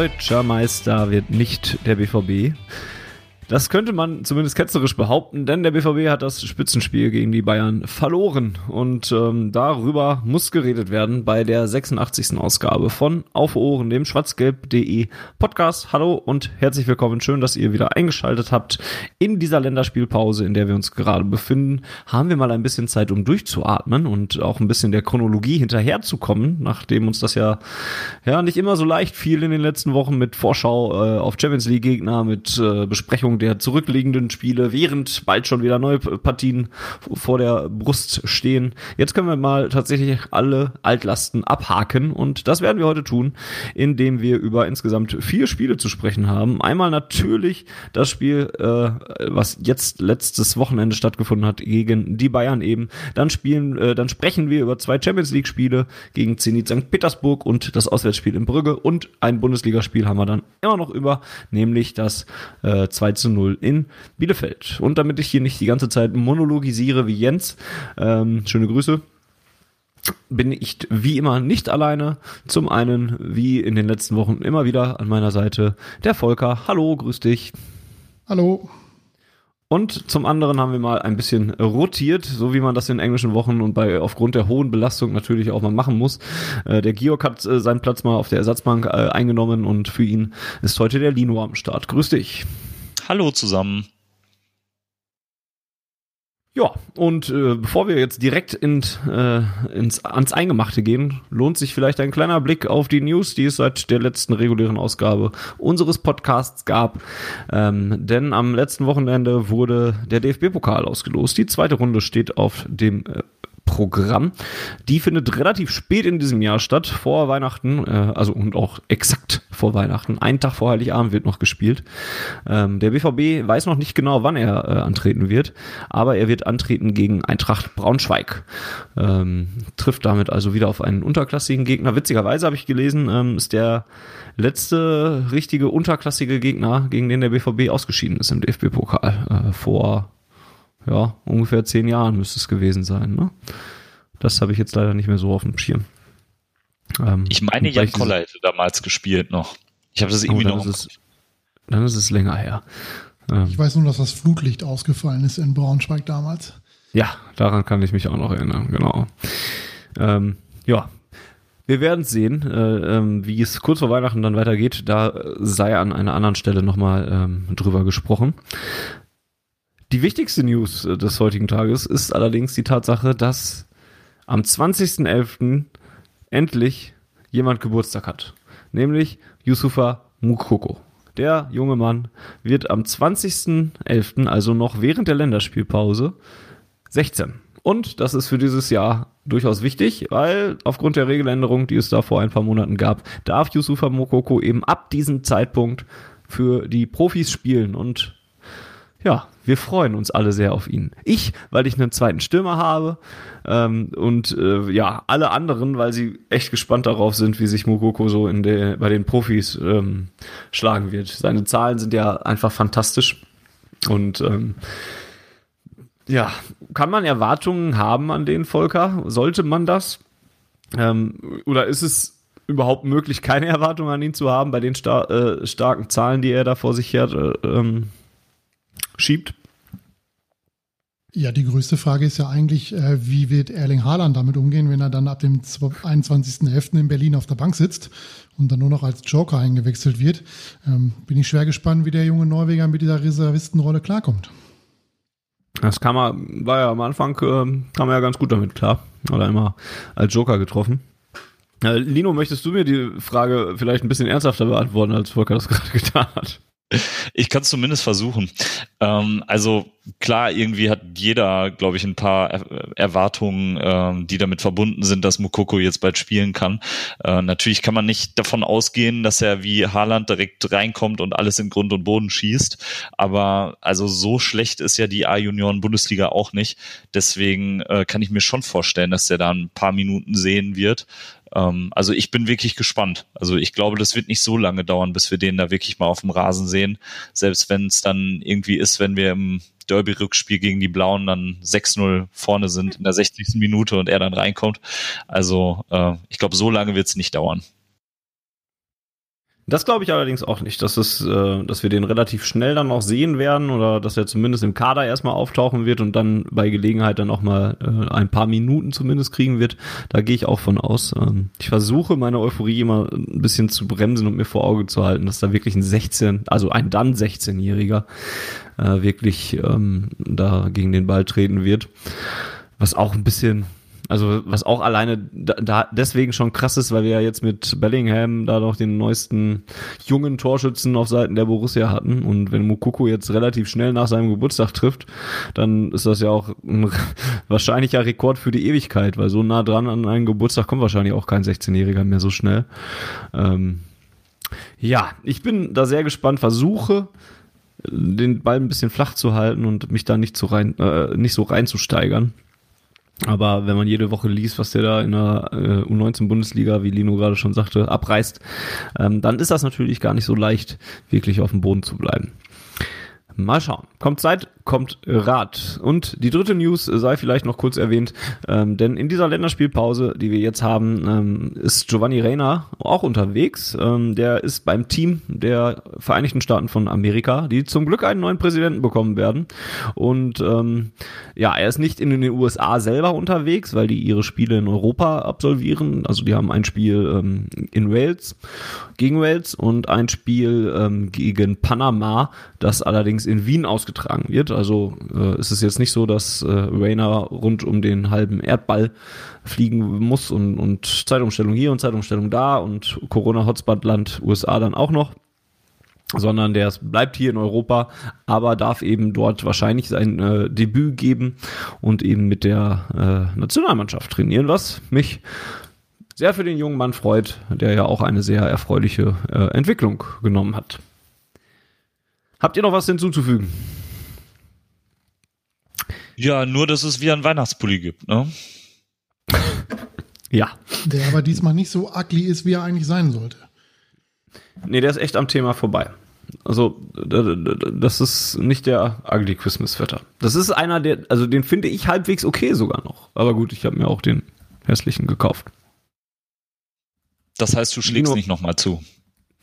Deutscher Meister wird nicht der BVB. Das könnte man zumindest ketzerisch behaupten, denn der BVB hat das Spitzenspiel gegen die Bayern verloren. Und ähm, darüber muss geredet werden bei der 86. Ausgabe von Auf Ohren, dem schwarzgelb.de Podcast. Hallo und herzlich willkommen. Schön, dass ihr wieder eingeschaltet habt. In dieser Länderspielpause, in der wir uns gerade befinden, haben wir mal ein bisschen Zeit, um durchzuatmen und auch ein bisschen der Chronologie hinterherzukommen, nachdem uns das ja, ja nicht immer so leicht fiel in den letzten Wochen mit Vorschau äh, auf Champions League Gegner, mit äh, Besprechung der zurückliegenden Spiele, während bald schon wieder neue Partien vor der Brust stehen. Jetzt können wir mal tatsächlich alle Altlasten abhaken und das werden wir heute tun, indem wir über insgesamt vier Spiele zu sprechen haben. Einmal natürlich das Spiel, äh, was jetzt letztes Wochenende stattgefunden hat gegen die Bayern eben. Dann spielen, äh, dann sprechen wir über zwei Champions League Spiele gegen Zenit St. Petersburg und das Auswärtsspiel in Brügge und ein Bundesligaspiel haben wir dann immer noch über, nämlich das äh, 2 zu 0 in Bielefeld. Und damit ich hier nicht die ganze Zeit monologisiere wie Jens, ähm, schöne Grüße bin ich wie immer nicht alleine. Zum einen, wie in den letzten Wochen immer wieder an meiner Seite, der Volker. Hallo, grüß dich. Hallo. Und zum anderen haben wir mal ein bisschen rotiert, so wie man das in englischen Wochen und bei aufgrund der hohen Belastung natürlich auch mal machen muss. Äh, der Georg hat äh, seinen Platz mal auf der Ersatzbank äh, eingenommen und für ihn ist heute der Lino am Start. Grüß dich. Hallo zusammen. Ja, und äh, bevor wir jetzt direkt in, äh, ins, ans Eingemachte gehen, lohnt sich vielleicht ein kleiner Blick auf die News, die es seit der letzten regulären Ausgabe unseres Podcasts gab. Ähm, denn am letzten Wochenende wurde der DFB-Pokal ausgelost. Die zweite Runde steht auf dem äh, Programm. Die findet relativ spät in diesem Jahr statt, vor Weihnachten, äh, also und auch exakt vor Weihnachten. Einen Tag vor Heiligabend wird noch gespielt. Ähm, der BVB weiß noch nicht genau, wann er äh, antreten wird, aber er wird antreten gegen Eintracht Braunschweig. Ähm, trifft damit also wieder auf einen unterklassigen Gegner. Witzigerweise habe ich gelesen, ähm, ist der letzte richtige unterklassige Gegner, gegen den der BVB ausgeschieden ist im DFB-Pokal. Äh, vor ja, ungefähr zehn Jahren müsste es gewesen sein. Ne? Das habe ich jetzt leider nicht mehr so auf dem Schirm. Ähm, ich meine, Jan Koller hätte damals gespielt noch. Ich habe das irgendwie oh, noch. Ist es, dann ist es länger her. Ähm, ich weiß nur, dass das Flutlicht ausgefallen ist in Braunschweig damals. Ja, daran kann ich mich auch noch erinnern, genau. Ähm, ja, wir werden sehen, äh, ähm, wie es kurz vor Weihnachten dann weitergeht. Da sei an einer anderen Stelle nochmal ähm, drüber gesprochen. Die wichtigste News äh, des heutigen Tages ist allerdings die Tatsache, dass am 20.11. endlich jemand Geburtstag hat. Nämlich Yusufa Mukoko. Der junge Mann wird am 20.11., also noch während der Länderspielpause, 16. Und das ist für dieses Jahr durchaus wichtig, weil aufgrund der Regeländerung, die es da vor ein paar Monaten gab, darf Yusufa Mokoko eben ab diesem Zeitpunkt für die Profis spielen. Und ja, wir freuen uns alle sehr auf ihn. Ich, weil ich einen zweiten Stürmer habe ähm, und äh, ja, alle anderen, weil sie echt gespannt darauf sind, wie sich Mugoko so in der, bei den Profis ähm, schlagen wird. Seine Zahlen sind ja einfach fantastisch und ähm, ja, kann man Erwartungen haben an den Volker? Sollte man das? Ähm, oder ist es überhaupt möglich, keine Erwartungen an ihn zu haben bei den star äh, starken Zahlen, die er da vor sich her äh, ähm, schiebt? Ja, die größte Frage ist ja eigentlich, äh, wie wird Erling Haaland damit umgehen, wenn er dann ab dem 21.11. in Berlin auf der Bank sitzt und dann nur noch als Joker eingewechselt wird. Ähm, bin ich schwer gespannt, wie der junge Norweger mit dieser Reservistenrolle klarkommt. Das kam er, war ja am Anfang, äh, kam er ja ganz gut damit klar. Hat er immer als Joker getroffen. Äh, Lino, möchtest du mir die Frage vielleicht ein bisschen ernsthafter beantworten, als Volker das gerade getan hat? Ich kann es zumindest versuchen. Ähm, also klar, irgendwie hat jeder, glaube ich, ein paar er Erwartungen, ähm, die damit verbunden sind, dass Mukoko jetzt bald spielen kann. Äh, natürlich kann man nicht davon ausgehen, dass er wie Haaland direkt reinkommt und alles in Grund und Boden schießt. Aber also so schlecht ist ja die A-Junioren-Bundesliga auch nicht. Deswegen äh, kann ich mir schon vorstellen, dass er da ein paar Minuten sehen wird. Ähm, also ich bin wirklich gespannt. Also ich glaube, das wird nicht so lange dauern, bis wir den da wirklich mal auf dem Rasen sehen. Selbst wenn es dann irgendwie ist, wenn wir im Derby-Rückspiel gegen die Blauen dann 6-0 vorne sind in der 60. Minute und er dann reinkommt. Also äh, ich glaube, so lange wird es nicht dauern. Das glaube ich allerdings auch nicht, dass, es, äh, dass wir den relativ schnell dann auch sehen werden oder dass er zumindest im Kader erstmal auftauchen wird und dann bei Gelegenheit dann auch mal äh, ein paar Minuten zumindest kriegen wird. Da gehe ich auch von aus. Ähm, ich versuche meine Euphorie immer ein bisschen zu bremsen und mir vor Auge zu halten, dass da wirklich ein 16, also ein dann 16-Jähriger äh, wirklich ähm, da gegen den Ball treten wird. Was auch ein bisschen also was auch alleine da, da deswegen schon krass ist, weil wir ja jetzt mit Bellingham da noch den neuesten jungen Torschützen auf Seiten der Borussia hatten. Und wenn Mukoko jetzt relativ schnell nach seinem Geburtstag trifft, dann ist das ja auch ein wahrscheinlicher Rekord für die Ewigkeit, weil so nah dran an einen Geburtstag kommt wahrscheinlich auch kein 16-Jähriger mehr so schnell. Ähm, ja, ich bin da sehr gespannt, versuche den Ball ein bisschen flach zu halten und mich da nicht so rein, äh, nicht so reinzusteigern. Aber wenn man jede Woche liest, was der da in der äh, U19-Bundesliga, wie Lino gerade schon sagte, abreißt, ähm, dann ist das natürlich gar nicht so leicht, wirklich auf dem Boden zu bleiben. Mal schauen. Kommt Zeit, kommt Rat. Und die dritte News sei vielleicht noch kurz erwähnt, ähm, denn in dieser Länderspielpause, die wir jetzt haben, ähm, ist Giovanni Reina auch unterwegs. Ähm, der ist beim Team der Vereinigten Staaten von Amerika, die zum Glück einen neuen Präsidenten bekommen werden. Und ähm, ja, er ist nicht in den USA selber unterwegs, weil die ihre Spiele in Europa absolvieren. Also die haben ein Spiel ähm, in Wales gegen Wales und ein Spiel ähm, gegen Panama, das allerdings in Wien ausgetragen wird. Also äh, ist es jetzt nicht so, dass äh, Rainer rund um den halben Erdball fliegen muss und, und Zeitumstellung hier und Zeitumstellung da und Corona-Hotspot-Land USA dann auch noch sondern der bleibt hier in Europa, aber darf eben dort wahrscheinlich sein äh, Debüt geben und eben mit der äh, Nationalmannschaft trainieren, was mich sehr für den jungen Mann freut, der ja auch eine sehr erfreuliche äh, Entwicklung genommen hat. Habt ihr noch was hinzuzufügen? Ja, nur, dass es wieder einen Weihnachtspulli gibt, ne? ja. Der aber diesmal nicht so ugly ist, wie er eigentlich sein sollte. Nee, der ist echt am Thema vorbei. Also, das ist nicht der Ugly Christmas Wetter. Das ist einer, der, also den finde ich halbwegs okay sogar noch. Aber gut, ich habe mir auch den hässlichen gekauft. Das heißt, du schlägst Dino, nicht nochmal zu.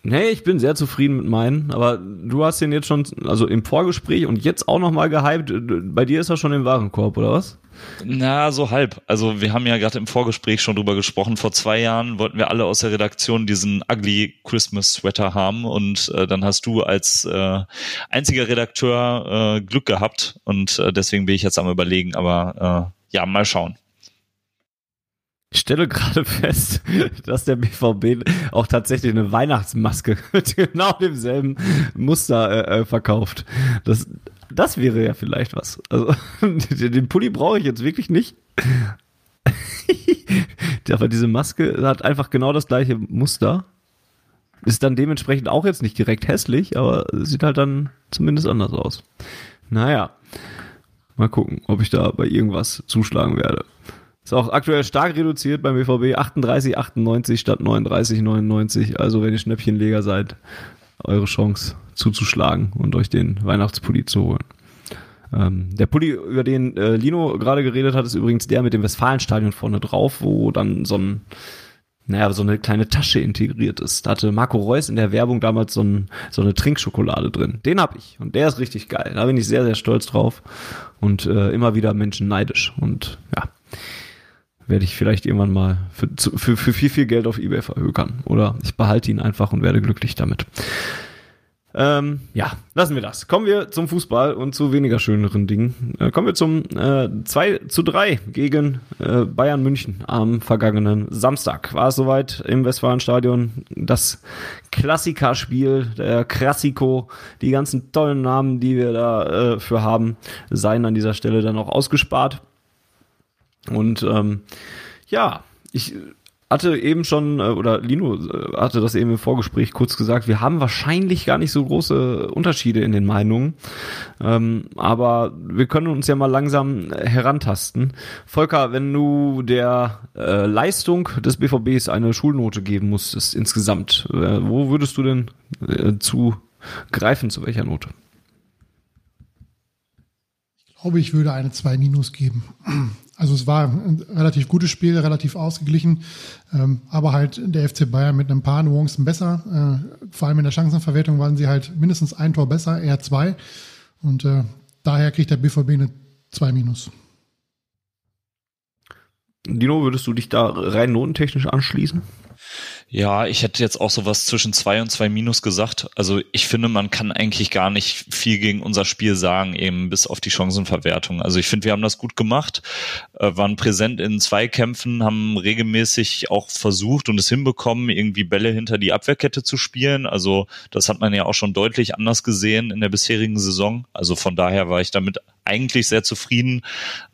Nee, ich bin sehr zufrieden mit meinen, aber du hast den jetzt schon, also im Vorgespräch und jetzt auch nochmal gehypt. Bei dir ist er schon im Warenkorb, oder was? Na, so halb. Also wir haben ja gerade im Vorgespräch schon drüber gesprochen. Vor zwei Jahren wollten wir alle aus der Redaktion diesen ugly Christmas Sweater haben und äh, dann hast du als äh, einziger Redakteur äh, Glück gehabt und äh, deswegen bin ich jetzt am überlegen, aber äh, ja, mal schauen. Ich stelle gerade fest, dass der BVB auch tatsächlich eine Weihnachtsmaske mit genau demselben Muster äh, äh, verkauft. Das, das wäre ja vielleicht was. Also, den Pulli brauche ich jetzt wirklich nicht. Aber diese Maske hat einfach genau das gleiche Muster. Ist dann dementsprechend auch jetzt nicht direkt hässlich, aber sieht halt dann zumindest anders aus. Naja, mal gucken, ob ich da bei irgendwas zuschlagen werde. Ist auch aktuell stark reduziert beim BVB. 38, 98 statt 39, 99. Also wenn ihr Schnäppchenleger seid, eure Chance zuzuschlagen und euch den Weihnachtspulli zu holen. Ähm, der Pulli, über den äh, Lino gerade geredet hat, ist übrigens der mit dem Westfalenstadion vorne drauf, wo dann so ein, naja, so eine kleine Tasche integriert ist. Da hatte Marco Reus in der Werbung damals so, ein, so eine Trinkschokolade drin. Den hab ich und der ist richtig geil. Da bin ich sehr, sehr stolz drauf und äh, immer wieder Menschen neidisch. Und ja, werde ich vielleicht irgendwann mal für, für, für viel, viel Geld auf Ebay verhökern. Oder ich behalte ihn einfach und werde glücklich damit. Ähm, ja, lassen wir das. Kommen wir zum Fußball und zu weniger schöneren Dingen. Äh, kommen wir zum äh, 2 zu 3 gegen äh, Bayern München am vergangenen Samstag. War es soweit im Westfalenstadion das Klassikerspiel, der Klassiko, die ganzen tollen Namen, die wir da äh, haben, seien an dieser Stelle dann auch ausgespart. Und ähm, ja, ich hatte eben schon, äh, oder Lino äh, hatte das eben im Vorgespräch kurz gesagt, wir haben wahrscheinlich gar nicht so große Unterschiede in den Meinungen. Ähm, aber wir können uns ja mal langsam herantasten. Volker, wenn du der äh, Leistung des BVBs eine Schulnote geben musstest insgesamt, äh, wo würdest du denn äh, zu greifen, zu welcher Note? Ich glaube, ich würde eine 2 Minus geben. Also es war ein relativ gutes Spiel, relativ ausgeglichen, ähm, aber halt der FC Bayern mit ein paar Nuancen besser. Äh, vor allem in der Chancenverwertung waren sie halt mindestens ein Tor besser, eher zwei. Und äh, daher kriegt der BVB eine 2 minus. Dino, würdest du dich da rein notentechnisch anschließen? Ja, ich hätte jetzt auch sowas zwischen zwei und zwei Minus gesagt. Also ich finde, man kann eigentlich gar nicht viel gegen unser Spiel sagen, eben bis auf die Chancenverwertung. Also ich finde, wir haben das gut gemacht, äh, waren präsent in Zweikämpfen, haben regelmäßig auch versucht und es hinbekommen, irgendwie Bälle hinter die Abwehrkette zu spielen. Also das hat man ja auch schon deutlich anders gesehen in der bisherigen Saison. Also von daher war ich damit eigentlich sehr zufrieden,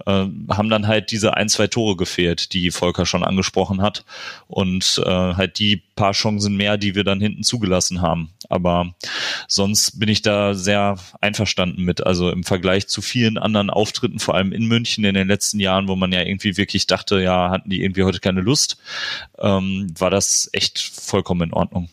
äh, haben dann halt diese ein, zwei Tore gefehlt, die Volker schon angesprochen hat und äh, halt die paar Chancen mehr, die wir dann hinten zugelassen haben. Aber sonst bin ich da sehr einverstanden mit. Also im Vergleich zu vielen anderen Auftritten, vor allem in München in den letzten Jahren, wo man ja irgendwie wirklich dachte, ja, hatten die irgendwie heute keine Lust, ähm, war das echt vollkommen in Ordnung.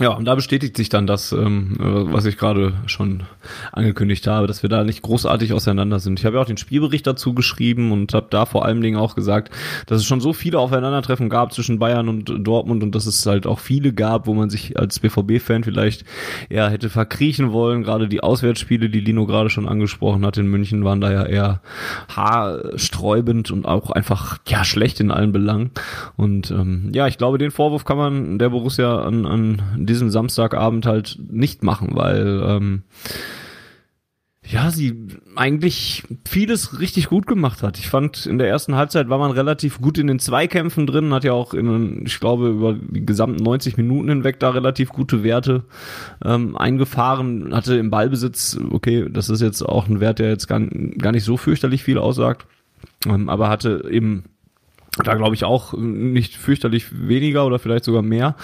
Ja, und da bestätigt sich dann das, ähm, äh, was ich gerade schon angekündigt habe, dass wir da nicht großartig auseinander sind. Ich habe ja auch den Spielbericht dazu geschrieben und habe da vor allen Dingen auch gesagt, dass es schon so viele Aufeinandertreffen gab zwischen Bayern und Dortmund und dass es halt auch viele gab, wo man sich als BVB-Fan vielleicht eher hätte verkriechen wollen. Gerade die Auswärtsspiele, die Lino gerade schon angesprochen hat in München, waren da ja eher haarsträubend und auch einfach ja schlecht in allen Belangen. Und ähm, ja, ich glaube, den Vorwurf kann man der Borussia an, an diesem Samstagabend halt nicht machen, weil ähm, ja, sie eigentlich vieles richtig gut gemacht hat. Ich fand, in der ersten Halbzeit war man relativ gut in den Zweikämpfen drin, hat ja auch in, ich glaube, über die gesamten 90 Minuten hinweg da relativ gute Werte ähm, eingefahren, hatte im Ballbesitz, okay, das ist jetzt auch ein Wert, der jetzt gar, gar nicht so fürchterlich viel aussagt, ähm, aber hatte eben da glaube ich auch nicht fürchterlich weniger oder vielleicht sogar mehr,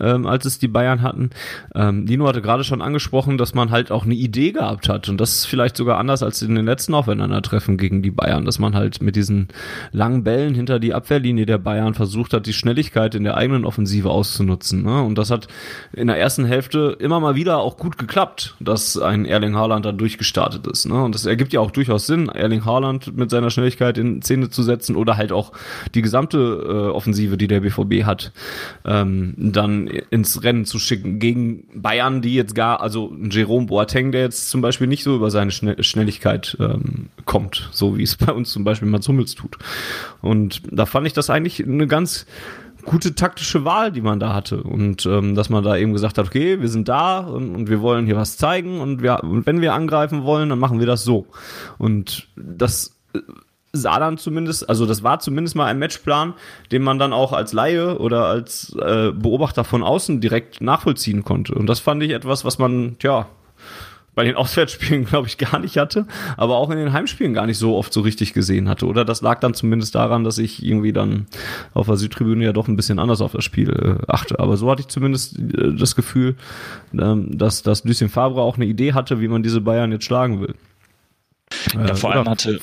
ähm, als es die Bayern hatten. Ähm, Dino hatte gerade schon angesprochen, dass man halt auch eine Idee gehabt hat und das ist vielleicht sogar anders als in den letzten Aufeinandertreffen gegen die Bayern, dass man halt mit diesen langen Bällen hinter die Abwehrlinie der Bayern versucht hat, die Schnelligkeit in der eigenen Offensive auszunutzen. Ne? Und das hat in der ersten Hälfte immer mal wieder auch gut geklappt, dass ein Erling Haaland da durchgestartet ist. Ne? Und das ergibt ja auch durchaus Sinn, Erling Haaland mit seiner Schnelligkeit in Szene zu setzen oder halt auch die gesamte äh, Offensive, die der BVB hat, ähm, dann ins Rennen zu schicken gegen Bayern, die jetzt gar, also Jerome Boateng, der jetzt zum Beispiel nicht so über seine Schne Schnelligkeit ähm, kommt, so wie es bei uns zum Beispiel Mats Hummels tut. Und da fand ich das eigentlich eine ganz gute taktische Wahl, die man da hatte. Und ähm, dass man da eben gesagt hat, okay, wir sind da und, und wir wollen hier was zeigen und, wir, und wenn wir angreifen wollen, dann machen wir das so. Und das sah dann zumindest, also das war zumindest mal ein Matchplan, den man dann auch als Laie oder als äh, Beobachter von außen direkt nachvollziehen konnte. Und das fand ich etwas, was man, tja, bei den Auswärtsspielen, glaube ich, gar nicht hatte, aber auch in den Heimspielen gar nicht so oft so richtig gesehen hatte. Oder das lag dann zumindest daran, dass ich irgendwie dann auf der Südtribüne ja doch ein bisschen anders auf das Spiel äh, achte. Aber so hatte ich zumindest äh, das Gefühl, ähm, dass, dass Lucien Fabre auch eine Idee hatte, wie man diese Bayern jetzt schlagen will. Ja, vor äh, allem hatte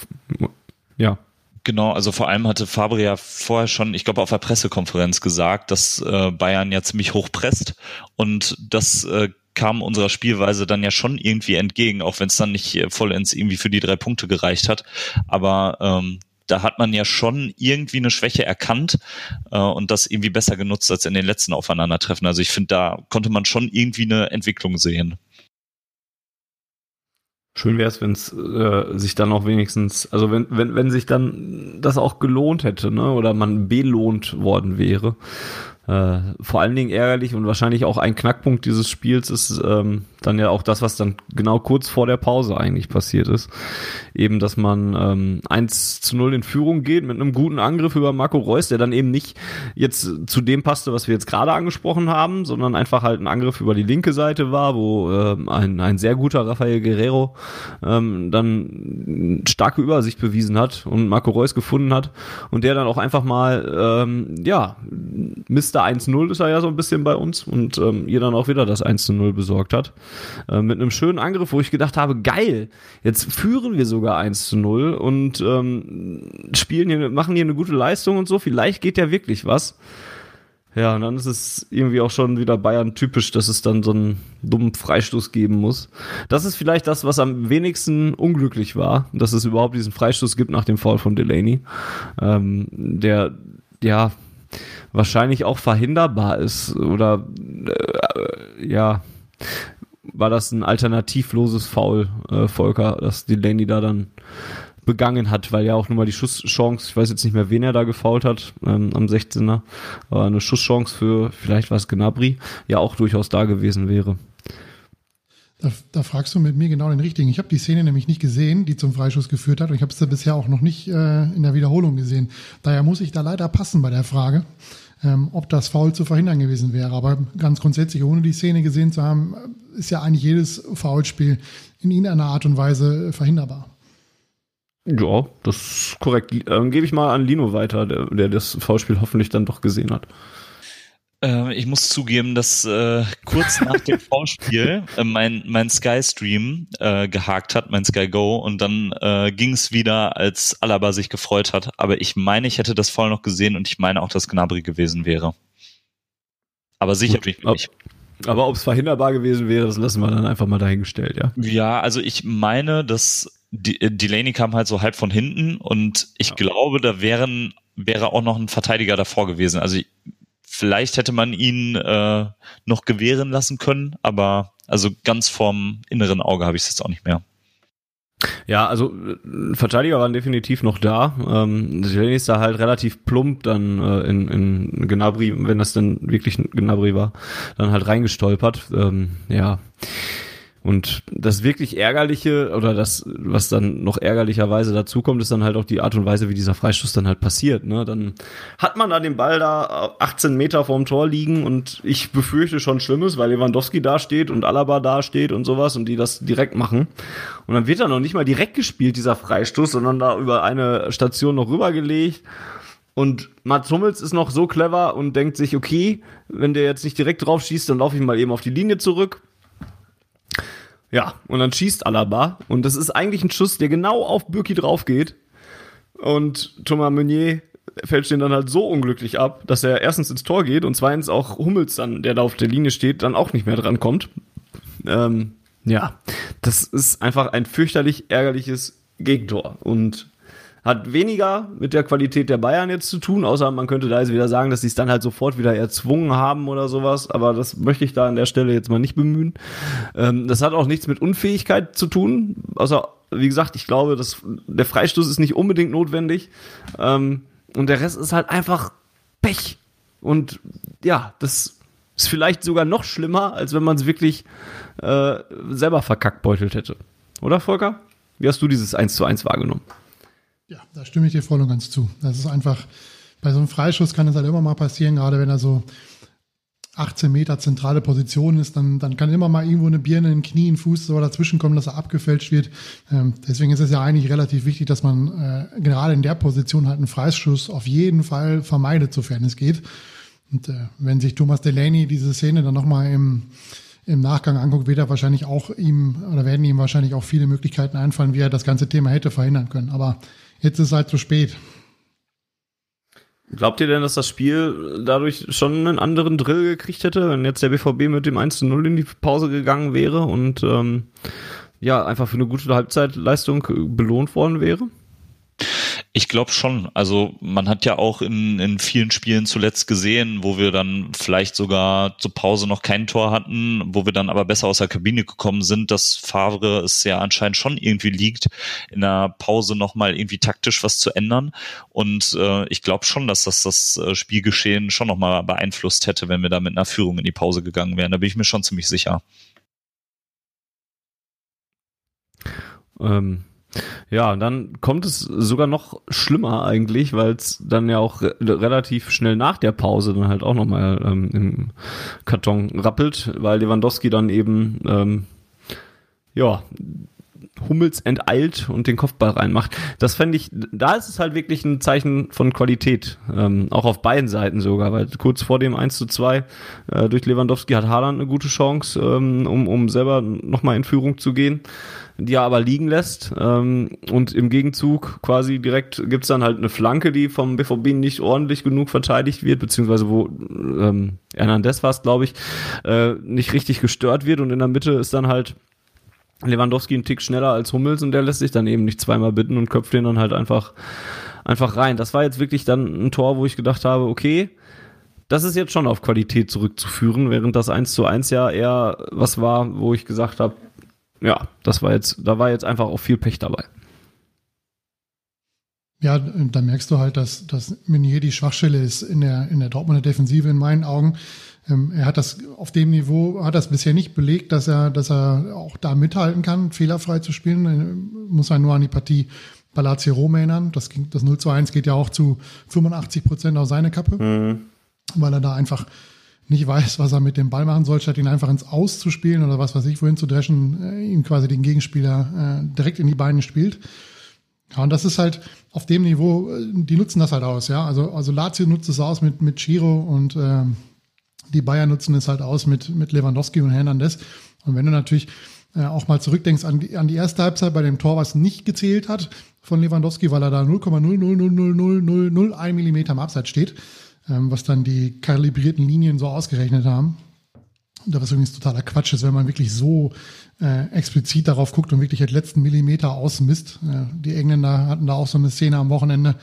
ja. Genau, also vor allem hatte Fabre ja vorher schon, ich glaube, auf der Pressekonferenz gesagt, dass äh, Bayern ja ziemlich hoch presst und das äh, kam unserer Spielweise dann ja schon irgendwie entgegen, auch wenn es dann nicht äh, vollends irgendwie für die drei Punkte gereicht hat. Aber ähm, da hat man ja schon irgendwie eine Schwäche erkannt äh, und das irgendwie besser genutzt als in den letzten Aufeinandertreffen. Also ich finde, da konnte man schon irgendwie eine Entwicklung sehen. Schön wäre es, wenn es äh, sich dann auch wenigstens, also wenn, wenn, wenn sich dann das auch gelohnt hätte, ne? Oder man belohnt worden wäre. Äh, vor allen Dingen ärgerlich und wahrscheinlich auch ein Knackpunkt dieses Spiels ist ähm, dann ja auch das, was dann genau kurz vor der Pause eigentlich passiert ist. Eben, dass man ähm, 1 zu 0 in Führung geht mit einem guten Angriff über Marco Reus, der dann eben nicht jetzt zu dem passte, was wir jetzt gerade angesprochen haben, sondern einfach halt ein Angriff über die linke Seite war, wo äh, ein, ein sehr guter Rafael Guerrero ähm, dann starke Übersicht bewiesen hat und Marco Reus gefunden hat und der dann auch einfach mal, ähm, ja, Mr. 1-0 ist er ja so ein bisschen bei uns und ähm, ihr dann auch wieder das 1-0 besorgt hat. Äh, mit einem schönen Angriff, wo ich gedacht habe, geil, jetzt führen wir sogar 1-0 und ähm, spielen hier, machen hier eine gute Leistung und so, vielleicht geht ja wirklich was. Ja, und dann ist es irgendwie auch schon wieder Bayern typisch, dass es dann so einen dummen Freistoß geben muss. Das ist vielleicht das, was am wenigsten unglücklich war, dass es überhaupt diesen Freistoß gibt nach dem Foul von Delaney. Ähm, der, ja, wahrscheinlich auch verhinderbar ist oder äh, ja, war das ein alternativloses Foul, äh, Volker, dass Delaney da dann begangen hat, weil ja auch nur mal die Schusschance, ich weiß jetzt nicht mehr, wen er da gefault hat, ähm, am 16er, aber eine Schusschance für, vielleicht war es Gnabry, ja auch durchaus da gewesen wäre. Da, da fragst du mit mir genau den richtigen. Ich habe die Szene nämlich nicht gesehen, die zum Freischuss geführt hat und ich habe es bisher auch noch nicht äh, in der Wiederholung gesehen. Daher muss ich da leider passen bei der Frage ähm, ob das Foul zu verhindern gewesen wäre. Aber ganz grundsätzlich, ohne die Szene gesehen zu haben, ist ja eigentlich jedes Foulspiel in irgendeiner Art und Weise verhinderbar. Ja, das ist korrekt. Ähm, Gebe ich mal an Lino weiter, der, der das Foulspiel hoffentlich dann doch gesehen hat. Äh, ich muss zugeben, dass äh, kurz nach dem Vorspiel äh, mein, mein Sky-Stream äh, gehakt hat, mein Sky Go, und dann äh, ging es wieder, als Alaba sich gefreut hat. Aber ich meine, ich hätte das voll noch gesehen und ich meine auch, dass Gnabry gewesen wäre. Aber sicher bin ich mir nicht. Aber ob es verhinderbar gewesen wäre, das lassen wir dann einfach mal dahingestellt, ja. Ja, also ich meine, dass äh, Delaney kam halt so halb von hinten und ich ja. glaube, da wären wäre auch noch ein Verteidiger davor gewesen. Also Vielleicht hätte man ihn äh, noch gewähren lassen können, aber also ganz vorm inneren Auge habe ich es jetzt auch nicht mehr. Ja, also äh, Verteidiger waren definitiv noch da. Ähm, Delaney ist da halt relativ plump dann äh, in, in Gnabry, wenn das denn wirklich Gnabry war, dann halt reingestolpert. Ähm, ja, und das wirklich Ärgerliche oder das, was dann noch ärgerlicherweise dazukommt, ist dann halt auch die Art und Weise, wie dieser Freistoß dann halt passiert. Ne? Dann hat man da den Ball da 18 Meter vorm Tor liegen und ich befürchte schon Schlimmes, weil Lewandowski da steht und Alaba da steht und sowas und die das direkt machen. Und dann wird er noch nicht mal direkt gespielt, dieser Freistoß, sondern da über eine Station noch rübergelegt. Und Mats Hummels ist noch so clever und denkt sich, okay, wenn der jetzt nicht direkt drauf schießt, dann laufe ich mal eben auf die Linie zurück ja, und dann schießt Alaba und das ist eigentlich ein Schuss, der genau auf Birki drauf geht. Und Thomas Meunier fällt den dann halt so unglücklich ab, dass er erstens ins Tor geht und zweitens auch Hummels dann, der da auf der Linie steht, dann auch nicht mehr dran kommt. Ähm, ja, das ist einfach ein fürchterlich ärgerliches Gegentor und hat weniger mit der Qualität der Bayern jetzt zu tun, außer man könnte da jetzt wieder sagen, dass sie es dann halt sofort wieder erzwungen haben oder sowas. Aber das möchte ich da an der Stelle jetzt mal nicht bemühen. Ähm, das hat auch nichts mit Unfähigkeit zu tun. Außer, wie gesagt, ich glaube, dass der Freistoß ist nicht unbedingt notwendig. Ähm, und der Rest ist halt einfach Pech. Und ja, das ist vielleicht sogar noch schlimmer, als wenn man es wirklich äh, selber verkackbeutelt hätte. Oder, Volker? Wie hast du dieses 1 zu 1 wahrgenommen? Ja, da stimme ich dir voll und ganz zu. Das ist einfach, bei so einem Freischuss kann es halt immer mal passieren, gerade wenn er so 18 Meter zentrale Position ist, dann, dann kann immer mal irgendwo eine Birne, ein Knie, ein Fuß so dazwischen kommen, dass er abgefälscht wird. Ähm, deswegen ist es ja eigentlich relativ wichtig, dass man äh, gerade in der Position halt einen Freischuss auf jeden Fall vermeidet, sofern es geht. Und äh, wenn sich Thomas Delaney diese Szene dann nochmal im, im Nachgang anguckt, wird er wahrscheinlich auch ihm oder werden ihm wahrscheinlich auch viele Möglichkeiten einfallen, wie er das ganze Thema hätte verhindern können. Aber Jetzt ist es halt zu spät. Glaubt ihr denn, dass das Spiel dadurch schon einen anderen Drill gekriegt hätte, wenn jetzt der BVB mit dem 1 zu 0 in die Pause gegangen wäre und ähm, ja, einfach für eine gute Halbzeitleistung belohnt worden wäre? Ich glaube schon. Also man hat ja auch in, in vielen Spielen zuletzt gesehen, wo wir dann vielleicht sogar zur Pause noch kein Tor hatten, wo wir dann aber besser aus der Kabine gekommen sind, dass Favre es ja anscheinend schon irgendwie liegt, in der Pause nochmal irgendwie taktisch was zu ändern. Und äh, ich glaube schon, dass das das äh, Spielgeschehen schon nochmal beeinflusst hätte, wenn wir da mit einer Führung in die Pause gegangen wären. Da bin ich mir schon ziemlich sicher. Ähm, ja, dann kommt es sogar noch schlimmer eigentlich, weil es dann ja auch re relativ schnell nach der Pause dann halt auch nochmal ähm, im Karton rappelt, weil Lewandowski dann eben ähm, ja Hummels enteilt und den Kopfball reinmacht. Das fände ich, da ist es halt wirklich ein Zeichen von Qualität, ähm, auch auf beiden Seiten sogar, weil kurz vor dem 1 zu 2 äh, durch Lewandowski hat Haaland eine gute Chance, ähm, um, um selber nochmal in Führung zu gehen die er aber liegen lässt. Ähm, und im Gegenzug quasi direkt gibt's dann halt eine Flanke, die vom BVB nicht ordentlich genug verteidigt wird, beziehungsweise wo ähm, Hernandez war glaube ich, äh, nicht richtig gestört wird und in der Mitte ist dann halt Lewandowski einen Tick schneller als Hummels und der lässt sich dann eben nicht zweimal bitten und köpft den dann halt einfach, einfach rein. Das war jetzt wirklich dann ein Tor, wo ich gedacht habe, okay, das ist jetzt schon auf Qualität zurückzuführen, während das 1 zu 1 ja eher was war, wo ich gesagt habe, ja, das war jetzt, da war jetzt einfach auch viel Pech dabei. Ja, da merkst du halt, dass, dass Meunier die Schwachstelle ist in der, in der Dortmunder Defensive in meinen Augen. Ähm, er hat das auf dem Niveau, hat das bisher nicht belegt, dass er, dass er auch da mithalten kann, fehlerfrei zu spielen. Er muss man nur an die Partie Palazzo Rom erinnern. Das, ging, das 0 zu 1 geht ja auch zu 85 Prozent auf seine Kappe, mhm. weil er da einfach nicht weiß, was er mit dem Ball machen soll, statt ihn einfach ins Aus zu spielen oder was weiß ich, wohin zu dreschen, äh, ihm quasi den Gegenspieler äh, direkt in die Beine spielt. Ja, und das ist halt auf dem Niveau, äh, die nutzen das halt aus, ja. Also, also Lazio nutzt es aus mit, mit Chiro und äh, die Bayern nutzen es halt aus mit, mit Lewandowski und Hernandez. Und wenn du natürlich äh, auch mal zurückdenkst an die, an die erste Halbzeit bei dem Tor, was nicht gezählt hat von Lewandowski, weil er da 0,0000001 Millimeter am Abseits steht, ähm, was dann die kalibrierten Linien so ausgerechnet haben. Da was übrigens totaler Quatsch ist, wenn man wirklich so äh, explizit darauf guckt und wirklich den letzten Millimeter ausmisst. Äh, die Engländer hatten da auch so eine Szene am Wochenende.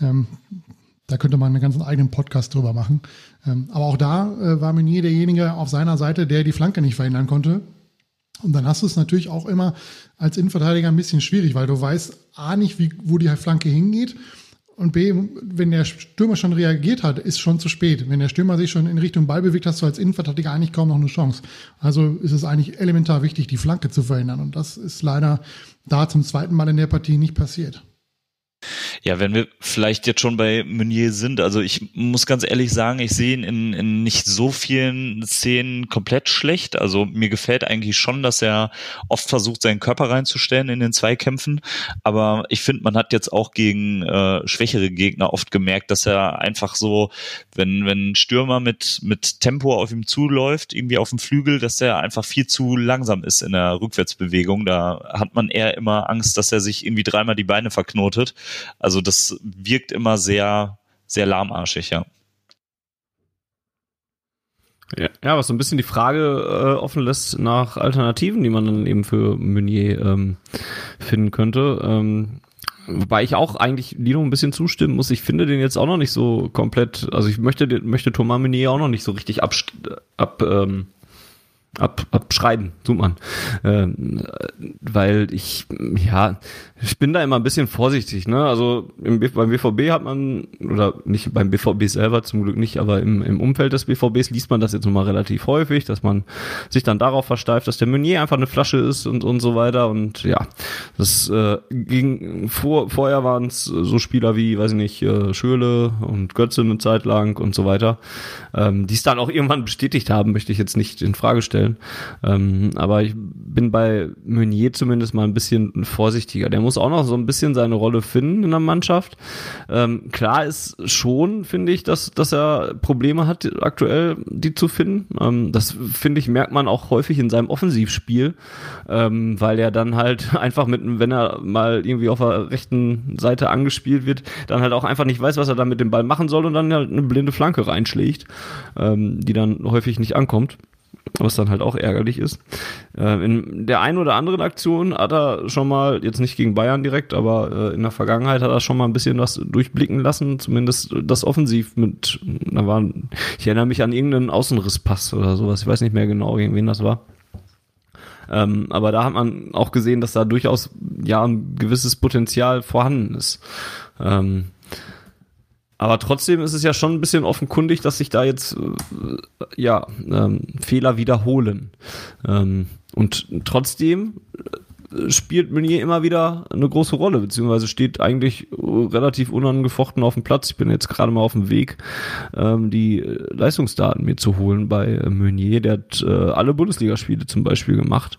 Ähm, da könnte man einen ganzen eigenen Podcast drüber machen. Ähm, aber auch da äh, war Meunier derjenige auf seiner Seite, der die Flanke nicht verhindern konnte. Und dann hast du es natürlich auch immer als Innenverteidiger ein bisschen schwierig, weil du weißt A nicht, wie, wo die Flanke hingeht und B, wenn der Stürmer schon reagiert hat, ist schon zu spät. Wenn der Stürmer sich schon in Richtung Ball bewegt, hast du als Innenverteidiger eigentlich kaum noch eine Chance. Also ist es eigentlich elementar wichtig, die Flanke zu verhindern. Und das ist leider da zum zweiten Mal in der Partie nicht passiert. Ja, wenn wir vielleicht jetzt schon bei Meunier sind, also ich muss ganz ehrlich sagen, ich sehe ihn in, in nicht so vielen Szenen komplett schlecht. Also mir gefällt eigentlich schon, dass er oft versucht, seinen Körper reinzustellen in den Zweikämpfen. Aber ich finde, man hat jetzt auch gegen äh, schwächere Gegner oft gemerkt, dass er einfach so, wenn, wenn Stürmer mit, mit Tempo auf ihm zuläuft, irgendwie auf dem Flügel, dass er einfach viel zu langsam ist in der Rückwärtsbewegung. Da hat man eher immer Angst, dass er sich irgendwie dreimal die Beine verknotet. Also das wirkt immer sehr, sehr lahmarschig, ja. Ja, was so ein bisschen die Frage äh, offen lässt nach Alternativen, die man dann eben für Meunier ähm, finden könnte. Ähm, wobei ich auch eigentlich Lino ein bisschen zustimmen muss. Ich finde den jetzt auch noch nicht so komplett, also ich möchte, möchte Thomas Meunier auch noch nicht so richtig ab, ab ähm, ab, abschreiben, tut man. Ähm, weil ich, ja, ich bin da immer ein bisschen vorsichtig, ne? Also im, beim BVB hat man, oder nicht beim BVB selber zum Glück nicht, aber im, im Umfeld des BVBs liest man das jetzt nochmal relativ häufig, dass man sich dann darauf versteift, dass der Meunier einfach eine Flasche ist und, und so weiter. Und ja, das äh, ging vor, vorher waren es so Spieler wie, weiß ich nicht, äh, Schöle und Götze eine Zeit lang und so weiter, ähm, die es dann auch irgendwann bestätigt haben, möchte ich jetzt nicht in Frage stellen. Ähm, aber ich bin bei Meunier zumindest mal ein bisschen vorsichtiger. Der muss auch noch so ein bisschen seine Rolle finden in der Mannschaft. Ähm, klar ist schon, finde ich, dass, dass er Probleme hat, aktuell die zu finden. Ähm, das, finde ich, merkt man auch häufig in seinem Offensivspiel, ähm, weil er dann halt einfach mit, wenn er mal irgendwie auf der rechten Seite angespielt wird, dann halt auch einfach nicht weiß, was er da mit dem Ball machen soll und dann halt eine blinde Flanke reinschlägt, ähm, die dann häufig nicht ankommt. Was dann halt auch ärgerlich ist. Äh, in der einen oder anderen Aktion hat er schon mal, jetzt nicht gegen Bayern direkt, aber äh, in der Vergangenheit hat er schon mal ein bisschen was durchblicken lassen, zumindest das offensiv mit, da war, ich erinnere mich an irgendeinen Außenrisspass oder sowas, ich weiß nicht mehr genau, gegen wen das war. Ähm, aber da hat man auch gesehen, dass da durchaus ja ein gewisses Potenzial vorhanden ist. Aber trotzdem ist es ja schon ein bisschen offenkundig, dass sich da jetzt äh, ja ähm, Fehler wiederholen. Ähm, und trotzdem spielt Meunier immer wieder eine große Rolle, beziehungsweise steht eigentlich relativ unangefochten auf dem Platz. Ich bin jetzt gerade mal auf dem Weg, ähm, die Leistungsdaten mir zu holen bei äh, Meunier. Der hat äh, alle Bundesligaspiele zum Beispiel gemacht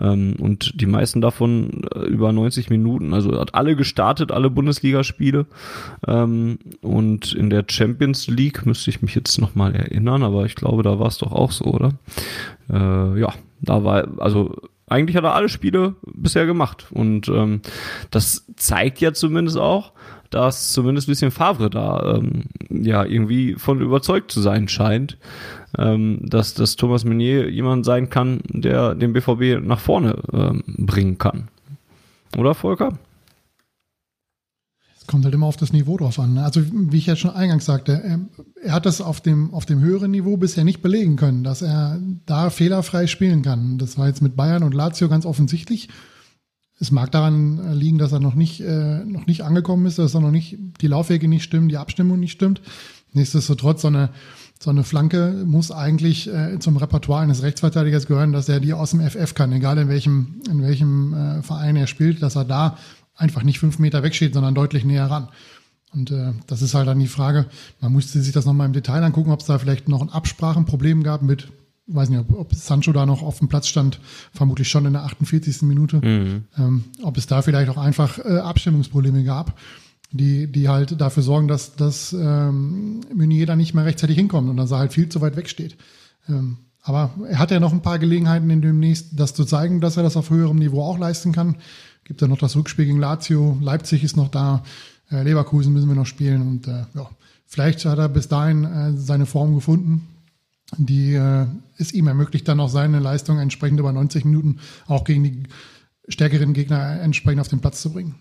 ähm, und die meisten davon äh, über 90 Minuten. Also hat alle gestartet, alle Bundesligaspiele ähm, und in der Champions League müsste ich mich jetzt nochmal erinnern, aber ich glaube, da war es doch auch so, oder? Äh, ja, da war, also eigentlich hat er alle Spiele bisher gemacht. Und ähm, das zeigt ja zumindest auch, dass zumindest ein bisschen Favre da ähm, ja irgendwie von überzeugt zu sein scheint, ähm, dass, dass Thomas Meunier jemand sein kann, der den BVB nach vorne ähm, bringen kann. Oder Volker? Kommt halt immer auf das Niveau drauf an. Ne? Also wie ich ja schon eingangs sagte, er, er, hat das auf dem, auf dem höheren Niveau bisher nicht belegen können, dass er da fehlerfrei spielen kann. Das war jetzt mit Bayern und Lazio ganz offensichtlich. Es mag daran liegen, dass er noch nicht, äh, noch nicht angekommen ist, dass er noch nicht die Laufwege nicht stimmen, die Abstimmung nicht stimmt. Nichtsdestotrotz, so eine, so eine Flanke muss eigentlich äh, zum Repertoire eines Rechtsverteidigers gehören, dass er die aus dem FF kann, egal in welchem, in welchem äh, Verein er spielt, dass er da einfach nicht fünf Meter wegsteht, sondern deutlich näher ran. Und äh, das ist halt dann die Frage, man musste sich das nochmal im Detail angucken, ob es da vielleicht noch ein Absprachenproblem gab mit, weiß nicht, ob, ob Sancho da noch auf dem Platz stand, vermutlich schon in der 48. Minute. Mhm. Ähm, ob es da vielleicht auch einfach äh, Abstimmungsprobleme gab, die, die halt dafür sorgen, dass, dass ähm, Meunier da nicht mehr rechtzeitig hinkommt und dass er halt viel zu weit wegsteht. Ähm, aber er hat ja noch ein paar Gelegenheiten in demnächst, das zu zeigen, dass er das auf höherem Niveau auch leisten kann gibt ja noch das Rückspiel gegen Lazio, Leipzig ist noch da, äh, Leverkusen müssen wir noch spielen und äh, ja, vielleicht hat er bis dahin äh, seine Form gefunden, die äh, es ihm ermöglicht, dann auch seine Leistung entsprechend über 90 Minuten auch gegen die stärkeren Gegner entsprechend auf den Platz zu bringen.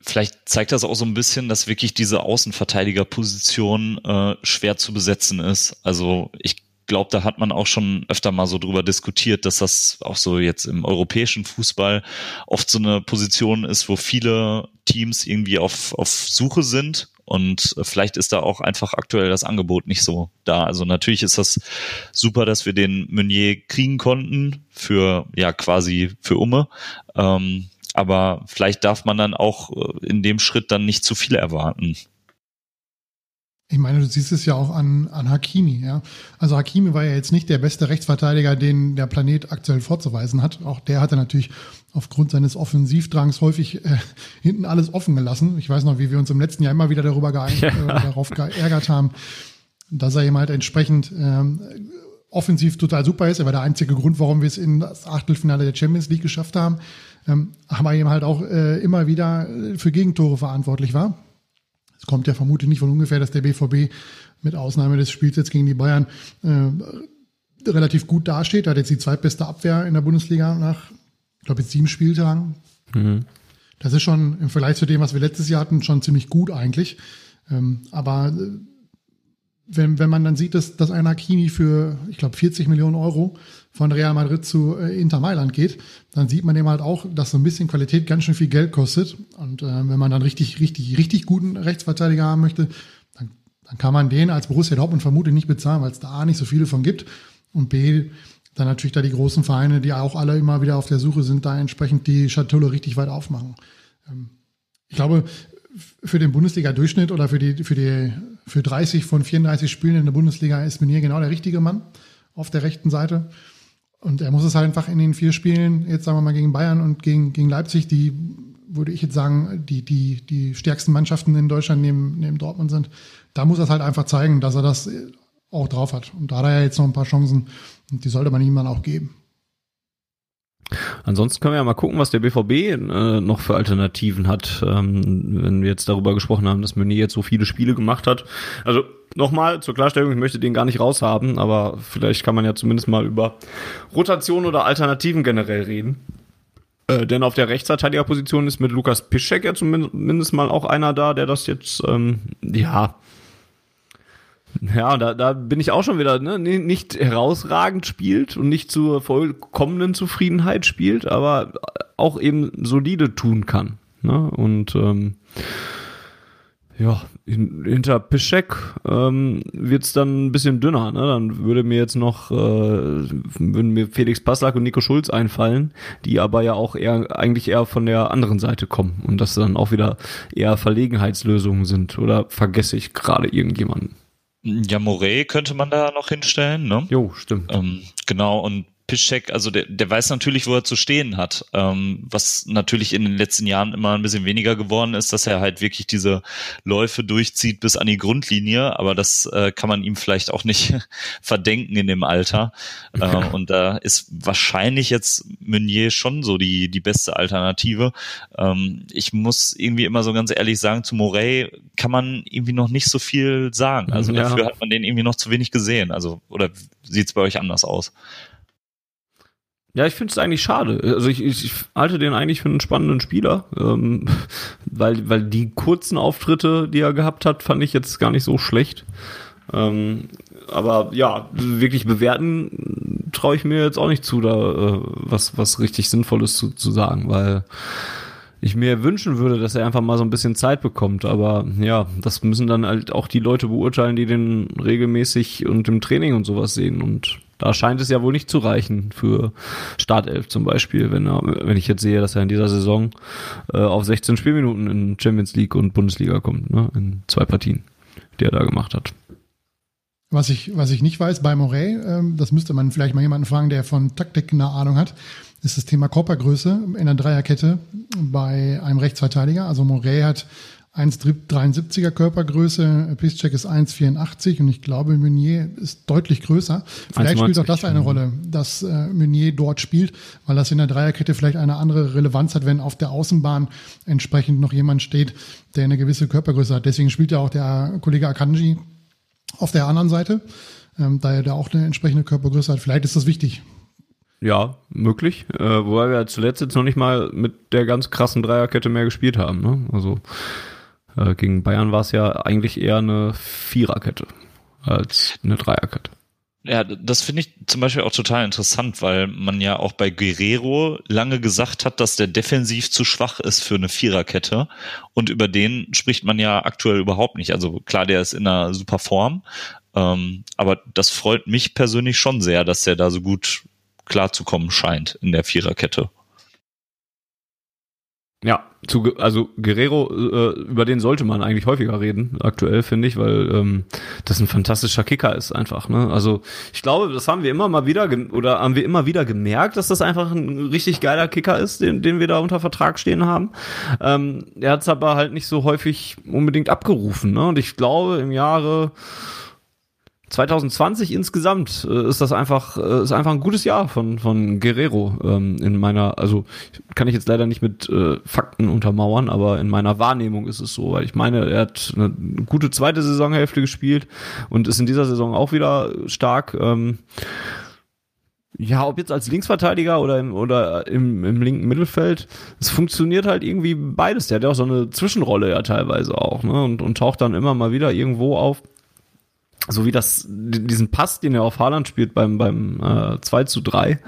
Vielleicht zeigt das auch so ein bisschen, dass wirklich diese Außenverteidigerposition äh, schwer zu besetzen ist. Also ich glaube, da hat man auch schon öfter mal so drüber diskutiert, dass das auch so jetzt im europäischen Fußball oft so eine Position ist, wo viele Teams irgendwie auf, auf Suche sind. Und vielleicht ist da auch einfach aktuell das Angebot nicht so da. Also natürlich ist das super, dass wir den Meunier kriegen konnten für, ja, quasi für Umme. Ähm, aber vielleicht darf man dann auch äh, in dem Schritt dann nicht zu viel erwarten. Ich meine, du siehst es ja auch an, an Hakimi, ja. Also Hakimi war ja jetzt nicht der beste Rechtsverteidiger, den der Planet aktuell vorzuweisen hat. Auch der hatte natürlich aufgrund seines Offensivdrangs häufig äh, hinten alles offen gelassen. Ich weiß noch, wie wir uns im letzten Jahr immer wieder darüber geeint, ja. äh, darauf geärgert haben, dass er eben halt entsprechend ähm, offensiv total super ist. Er war der einzige Grund, warum wir es in das Achtelfinale der Champions League geschafft haben. Ähm, aber eben halt auch äh, immer wieder für Gegentore verantwortlich war. Es kommt ja vermutlich nicht von ungefähr, dass der BVB mit Ausnahme des Spiels jetzt gegen die Bayern äh, relativ gut dasteht. Er hat jetzt die zweitbeste Abwehr in der Bundesliga nach, ich glaube, jetzt sieben Spieltagen. Mhm. Das ist schon im Vergleich zu dem, was wir letztes Jahr hatten, schon ziemlich gut eigentlich. Ähm, aber äh, wenn, wenn man dann sieht, dass, dass ein Hakimi für, ich glaube, 40 Millionen Euro von Real Madrid zu äh, Inter Mailand geht, dann sieht man eben halt auch, dass so ein bisschen Qualität ganz schön viel Geld kostet. Und äh, wenn man dann richtig, richtig, richtig guten Rechtsverteidiger haben möchte, dann, dann kann man den als Borussia Dortmund vermutlich nicht bezahlen, weil es da A nicht so viele von gibt und B dann natürlich da die großen Vereine, die auch alle immer wieder auf der Suche sind, da entsprechend die Schatulle richtig weit aufmachen. Ähm, ich glaube, für den Bundesliga-Durchschnitt oder für die, für die, für 30 von 34 Spielen in der Bundesliga ist Menier genau der richtige Mann auf der rechten Seite. Und er muss es halt einfach in den vier Spielen, jetzt sagen wir mal gegen Bayern und gegen, gegen Leipzig, die, würde ich jetzt sagen, die, die, die stärksten Mannschaften in Deutschland neben, neben Dortmund sind, da muss er es halt einfach zeigen, dass er das auch drauf hat. Und da hat er ja jetzt noch ein paar Chancen und die sollte man ihm dann auch geben. Ansonsten können wir ja mal gucken, was der BVB äh, noch für Alternativen hat, ähm, wenn wir jetzt darüber gesprochen haben, dass Meunier jetzt so viele Spiele gemacht hat. Also nochmal zur Klarstellung, ich möchte den gar nicht raushaben, aber vielleicht kann man ja zumindest mal über Rotation oder Alternativen generell reden. Äh, denn auf der Rechtsverteidigerposition ist mit Lukas Piszczek ja zumindest mal auch einer da, der das jetzt, ähm, ja, ja, da, da bin ich auch schon wieder, ne, nicht herausragend spielt und nicht zur vollkommenen Zufriedenheit spielt, aber auch eben solide tun kann. Ne? Und ähm, ja, hinter Pischek ähm, wird es dann ein bisschen dünner. Ne? Dann würde mir jetzt noch äh, würden mir Felix Passlack und Nico Schulz einfallen, die aber ja auch eher eigentlich eher von der anderen Seite kommen und das dann auch wieder eher Verlegenheitslösungen sind. Oder vergesse ich gerade irgendjemanden? Ja, Morey könnte man da noch hinstellen, ne? Jo, stimmt. Ähm, genau, und Piszczek, also der, der weiß natürlich, wo er zu stehen hat. Ähm, was natürlich in den letzten Jahren immer ein bisschen weniger geworden ist, dass er halt wirklich diese Läufe durchzieht bis an die Grundlinie. Aber das äh, kann man ihm vielleicht auch nicht verdenken in dem Alter. Äh, und da ist wahrscheinlich jetzt Meunier schon so die, die beste Alternative. Ähm, ich muss irgendwie immer so ganz ehrlich sagen, zu Morey kann man irgendwie noch nicht so viel sagen. Also ja. dafür hat man den irgendwie noch zu wenig gesehen. Also, oder sieht es bei euch anders aus? Ja, ich finde es eigentlich schade. Also ich, ich, ich halte den eigentlich für einen spannenden Spieler, ähm, weil, weil die kurzen Auftritte, die er gehabt hat, fand ich jetzt gar nicht so schlecht. Ähm, aber ja, wirklich bewerten traue ich mir jetzt auch nicht zu, da äh, was, was richtig Sinnvolles zu, zu sagen, weil ich mir wünschen würde, dass er einfach mal so ein bisschen Zeit bekommt. Aber ja, das müssen dann halt auch die Leute beurteilen, die den regelmäßig und im Training und sowas sehen. Und da scheint es ja wohl nicht zu reichen für Startelf zum Beispiel, wenn er, wenn ich jetzt sehe, dass er in dieser Saison äh, auf 16 Spielminuten in Champions League und Bundesliga kommt, ne, in zwei Partien, die er da gemacht hat. Was ich, was ich nicht weiß bei Morey, ähm, das müsste man vielleicht mal jemanden fragen, der von Taktik eine Ahnung hat, ist das Thema Körpergröße in der Dreierkette bei einem Rechtsverteidiger. Also Morey hat 1,73er Körpergröße, Piszczek ist 1,84 und ich glaube, Meunier ist deutlich größer. Vielleicht spielt auch das eine Rolle, dass äh, Meunier dort spielt, weil das in der Dreierkette vielleicht eine andere Relevanz hat, wenn auf der Außenbahn entsprechend noch jemand steht, der eine gewisse Körpergröße hat. Deswegen spielt ja auch der Kollege Akanji auf der anderen Seite, ähm, da er da auch eine entsprechende Körpergröße hat. Vielleicht ist das wichtig. Ja, möglich. Äh, wobei wir zuletzt jetzt noch nicht mal mit der ganz krassen Dreierkette mehr gespielt haben. Ne? Also äh, gegen Bayern war es ja eigentlich eher eine Viererkette als eine Dreierkette. Ja, das finde ich zum Beispiel auch total interessant, weil man ja auch bei Guerrero lange gesagt hat, dass der defensiv zu schwach ist für eine Viererkette. Und über den spricht man ja aktuell überhaupt nicht. Also klar, der ist in einer super Form. Ähm, aber das freut mich persönlich schon sehr, dass der da so gut klarzukommen scheint in der Viererkette. Ja, zu, also Guerrero, äh, über den sollte man eigentlich häufiger reden, aktuell finde ich, weil ähm, das ein fantastischer Kicker ist einfach. Ne? Also ich glaube, das haben wir immer mal wieder oder haben wir immer wieder gemerkt, dass das einfach ein richtig geiler Kicker ist, den, den wir da unter Vertrag stehen haben. Ähm, er hat es aber halt nicht so häufig unbedingt abgerufen. Ne? Und ich glaube, im Jahre 2020 insgesamt äh, ist das einfach äh, ist einfach ein gutes Jahr von von Guerrero ähm, in meiner also kann ich jetzt leider nicht mit äh, Fakten untermauern, aber in meiner Wahrnehmung ist es so, weil ich meine, er hat eine gute zweite Saisonhälfte gespielt und ist in dieser Saison auch wieder stark. Ähm, ja, ob jetzt als Linksverteidiger oder im, oder im, im linken Mittelfeld, es funktioniert halt irgendwie beides. Der hat ja auch so eine Zwischenrolle ja teilweise auch, ne? Und, und taucht dann immer mal wieder irgendwo auf so wie das, diesen Pass, den er auf Haaland spielt beim, beim äh, 2 zu 3, äh,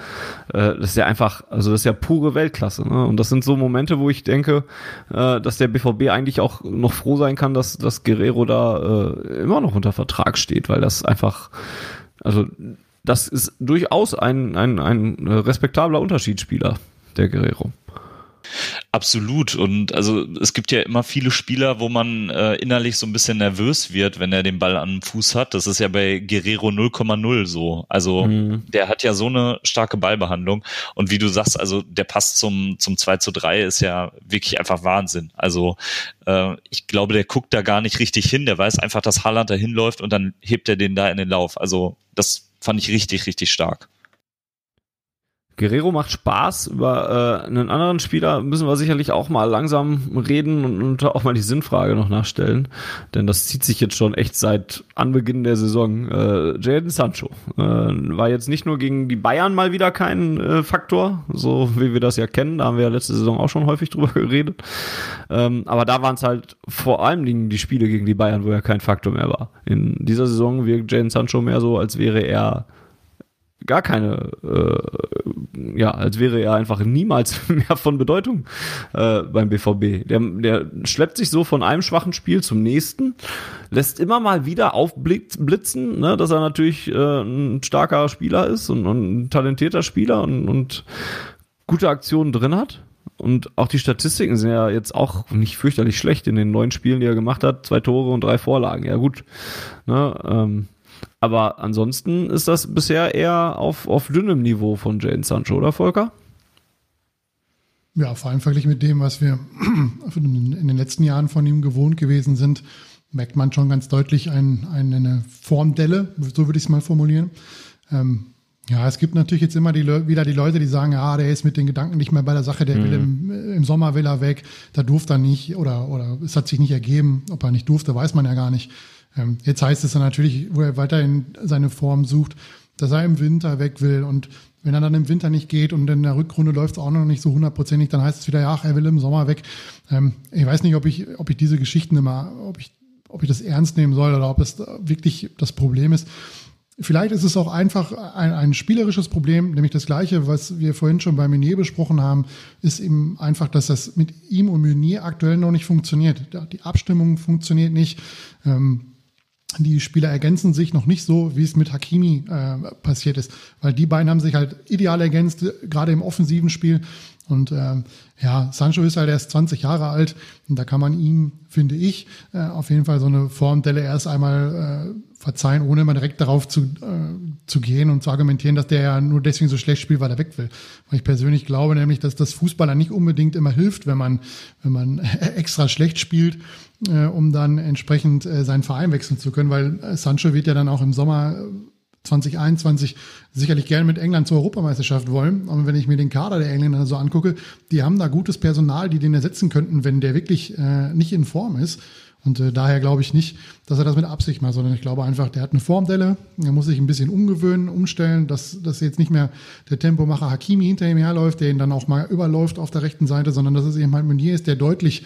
das ist ja einfach, also das ist ja pure Weltklasse. Ne? Und das sind so Momente, wo ich denke, äh, dass der BVB eigentlich auch noch froh sein kann, dass, dass Guerrero da äh, immer noch unter Vertrag steht, weil das einfach, also das ist durchaus ein, ein, ein respektabler Unterschiedsspieler, der Guerrero. Absolut. Und also es gibt ja immer viele Spieler, wo man äh, innerlich so ein bisschen nervös wird, wenn er den Ball an dem Fuß hat. Das ist ja bei Guerrero 0,0 so. Also mhm. der hat ja so eine starke Ballbehandlung. Und wie du sagst, also der Pass zum, zum 2 zu 3 ist ja wirklich einfach Wahnsinn. Also äh, ich glaube, der guckt da gar nicht richtig hin. Der weiß einfach, dass Haaland da hinläuft und dann hebt er den da in den Lauf. Also das fand ich richtig, richtig stark. Guerrero macht Spaß. Über äh, einen anderen Spieler müssen wir sicherlich auch mal langsam reden und, und auch mal die Sinnfrage noch nachstellen. Denn das zieht sich jetzt schon echt seit Anbeginn der Saison. Äh, Jaden Sancho äh, war jetzt nicht nur gegen die Bayern mal wieder kein äh, Faktor, so wie wir das ja kennen. Da haben wir ja letzte Saison auch schon häufig drüber geredet. Ähm, aber da waren es halt vor allem die Spiele gegen die Bayern, wo er kein Faktor mehr war. In dieser Saison wirkt Jaden Sancho mehr so, als wäre er gar keine, äh, ja, als wäre er einfach niemals mehr von Bedeutung äh, beim BVB. Der, der schleppt sich so von einem schwachen Spiel zum nächsten, lässt immer mal wieder aufblitzen, ne, dass er natürlich äh, ein starker Spieler ist und, und ein talentierter Spieler und, und gute Aktionen drin hat. Und auch die Statistiken sind ja jetzt auch nicht fürchterlich schlecht in den neun Spielen, die er gemacht hat. Zwei Tore und drei Vorlagen. Ja gut. Ne, ähm, aber ansonsten ist das bisher eher auf, auf dünnem Niveau von Jane Sancho, oder Volker? Ja, vor allem verglichen mit dem, was wir in den letzten Jahren von ihm gewohnt gewesen sind, merkt man schon ganz deutlich ein, eine Formdelle, so würde ich es mal formulieren. Ähm, ja, es gibt natürlich jetzt immer die, wieder die Leute, die sagen, ja, der ist mit den Gedanken nicht mehr bei der Sache, der mhm. will im, im, Sommer will er weg, da durfte er nicht oder, oder es hat sich nicht ergeben, ob er nicht durfte, weiß man ja gar nicht. Ähm, jetzt heißt es dann natürlich, wo er weiterhin seine Form sucht, dass er im Winter weg will und wenn er dann im Winter nicht geht und in der Rückrunde läuft es auch noch nicht so hundertprozentig, dann heißt es wieder, ja, er will im Sommer weg. Ähm, ich weiß nicht, ob ich, ob ich diese Geschichten immer, ob ich, ob ich das ernst nehmen soll oder ob es wirklich das Problem ist. Vielleicht ist es auch einfach ein, ein, spielerisches Problem, nämlich das gleiche, was wir vorhin schon bei Meunier besprochen haben, ist eben einfach, dass das mit ihm und Meunier aktuell noch nicht funktioniert. Die Abstimmung funktioniert nicht. Ähm, die Spieler ergänzen sich noch nicht so, wie es mit Hakimi äh, passiert ist, weil die beiden haben sich halt ideal ergänzt, gerade im offensiven Spiel. Und äh, ja, Sancho ist halt erst 20 Jahre alt und da kann man ihm, finde ich, äh, auf jeden Fall so eine Formdelle erst einmal äh, verzeihen, ohne immer direkt darauf zu, äh, zu gehen und zu argumentieren, dass der ja nur deswegen so schlecht spielt, weil er weg will. Weil ich persönlich glaube nämlich, dass das Fußballer nicht unbedingt immer hilft, wenn man, wenn man extra schlecht spielt, äh, um dann entsprechend äh, seinen Verein wechseln zu können, weil äh, Sancho wird ja dann auch im Sommer 2021 sicherlich gerne mit England zur Europameisterschaft wollen. Und wenn ich mir den Kader der Engländer so angucke, die haben da gutes Personal, die den ersetzen könnten, wenn der wirklich äh, nicht in Form ist. Und äh, daher glaube ich nicht, dass er das mit Absicht macht, sondern ich glaube einfach, der hat eine Formdelle, er muss sich ein bisschen umgewöhnen, umstellen, dass, dass jetzt nicht mehr der Tempomacher Hakimi hinter ihm herläuft, der ihn dann auch mal überläuft auf der rechten Seite, sondern dass es eben halt Meunier ist, der deutlich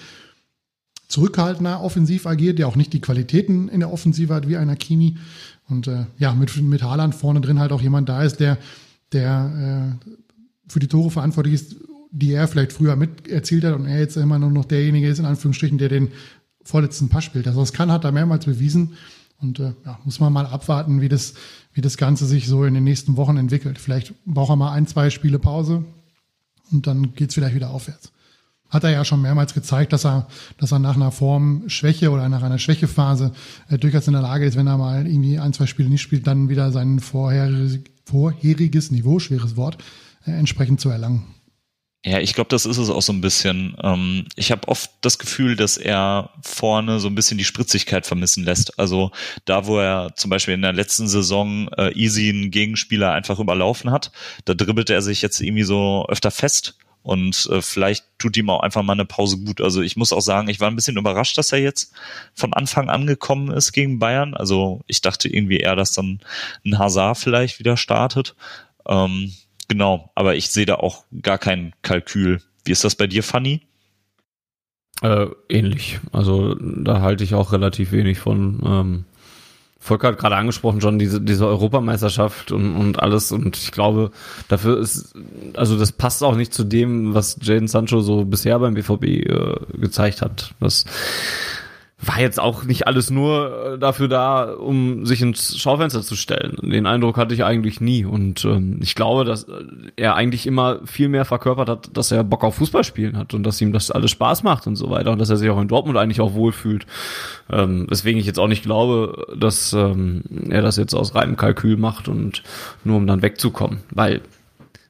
zurückhaltender offensiv agiert, der auch nicht die Qualitäten in der Offensive hat wie ein Hakimi. Und äh, ja, mit, mit Haaland vorne drin halt auch jemand da ist, der, der äh, für die Tore verantwortlich ist, die er vielleicht früher mit erzielt hat und er jetzt immer nur noch derjenige ist, in Anführungsstrichen, der den vorletzten Pass spielt. Also das kann, hat er mehrmals bewiesen. Und äh, ja, muss man mal abwarten, wie das, wie das Ganze sich so in den nächsten Wochen entwickelt. Vielleicht braucht er mal ein, zwei Spiele Pause und dann geht's vielleicht wieder aufwärts. Hat er ja schon mehrmals gezeigt, dass er, dass er nach einer Formschwäche oder nach einer Schwächephase äh, durchaus in der Lage ist, wenn er mal irgendwie ein, zwei Spiele nicht spielt, dann wieder sein vorherig, vorheriges Niveau, schweres Wort, äh, entsprechend zu erlangen. Ja, ich glaube, das ist es auch so ein bisschen. Ähm, ich habe oft das Gefühl, dass er vorne so ein bisschen die Spritzigkeit vermissen lässt. Also da, wo er zum Beispiel in der letzten Saison äh, easy einen Gegenspieler einfach überlaufen hat, da dribbelt er sich jetzt irgendwie so öfter fest. Und äh, vielleicht tut ihm auch einfach mal eine Pause gut. Also ich muss auch sagen, ich war ein bisschen überrascht, dass er jetzt von Anfang an gekommen ist gegen Bayern. Also ich dachte irgendwie eher, dass dann ein Hazard vielleicht wieder startet. Ähm, Genau, aber ich sehe da auch gar kein Kalkül. Wie ist das bei dir, Fanny? Äh, ähnlich. Also da halte ich auch relativ wenig von. Ähm, Volker hat gerade angesprochen schon diese, diese Europameisterschaft und, und alles und ich glaube, dafür ist, also das passt auch nicht zu dem, was Jaden Sancho so bisher beim BVB äh, gezeigt hat. Das war jetzt auch nicht alles nur äh, dafür da, um sich ins Schaufenster zu stellen. Den Eindruck hatte ich eigentlich nie. Und ähm, ich glaube, dass er eigentlich immer viel mehr verkörpert hat, dass er Bock auf Fußball spielen hat und dass ihm das alles Spaß macht und so weiter. Und dass er sich auch in Dortmund eigentlich auch wohlfühlt. Ähm, weswegen ich jetzt auch nicht glaube, dass ähm, er das jetzt aus reinem Kalkül macht und nur um dann wegzukommen. Weil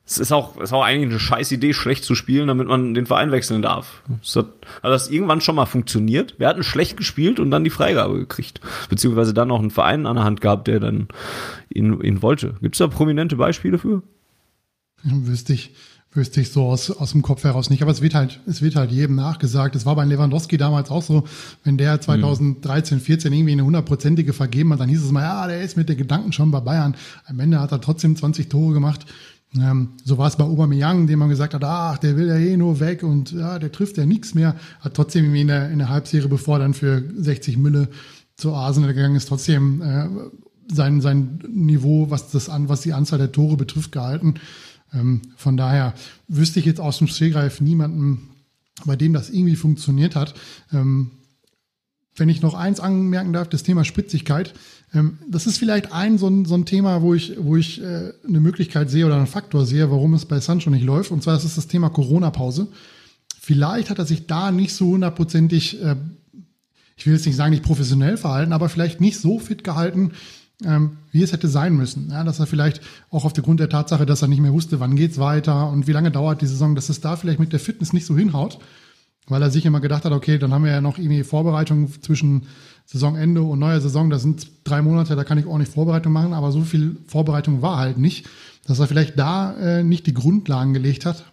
es ist auch, ist auch eigentlich eine scheiß Idee, schlecht zu spielen, damit man den Verein wechseln darf. Das hat, hat das irgendwann schon mal funktioniert. Wir hatten schlecht gespielt und dann die Freigabe gekriegt. Beziehungsweise dann noch einen Verein an der Hand gehabt, der dann ihn, ihn wollte. Gibt es da prominente Beispiele für? Wüsste ich, wüsste ich so aus, aus dem Kopf heraus nicht. Aber es wird halt, es wird halt jedem nachgesagt. Es war bei Lewandowski damals auch so, wenn der 2013, 14 irgendwie eine hundertprozentige vergeben hat, dann hieß es mal, ja, der ist mit den Gedanken schon bei Bayern. Am Ende hat er trotzdem 20 Tore gemacht. Ähm, so war es bei Aubameyang, dem man gesagt hat, ach, der will ja eh nur weg und ja, der trifft ja nichts mehr. Hat trotzdem in der, in der Halbserie, bevor er dann für 60 Mülle zu Arsenal gegangen ist, trotzdem äh, sein, sein Niveau, was das an, was die Anzahl der Tore betrifft, gehalten. Ähm, von daher wüsste ich jetzt aus dem Stehgreif niemanden, bei dem das irgendwie funktioniert hat. Ähm, wenn ich noch eins anmerken darf, das Thema Spritzigkeit. Ähm, das ist vielleicht ein so ein, so ein Thema, wo ich, wo ich äh, eine Möglichkeit sehe oder einen Faktor sehe, warum es bei Sancho nicht läuft. Und zwar ist es das Thema Corona-Pause. Vielleicht hat er sich da nicht so hundertprozentig, äh, ich will jetzt nicht sagen, nicht professionell verhalten, aber vielleicht nicht so fit gehalten, ähm, wie es hätte sein müssen. Ja, dass er vielleicht auch aufgrund der Tatsache, dass er nicht mehr wusste, wann geht's weiter und wie lange dauert die Saison, dass es da vielleicht mit der Fitness nicht so hinhaut, weil er sich immer gedacht hat, okay, dann haben wir ja noch irgendwie Vorbereitung zwischen Saisonende und neuer Saison, das sind drei Monate, da kann ich ordentlich Vorbereitung machen, aber so viel Vorbereitung war halt nicht, dass er vielleicht da äh, nicht die Grundlagen gelegt hat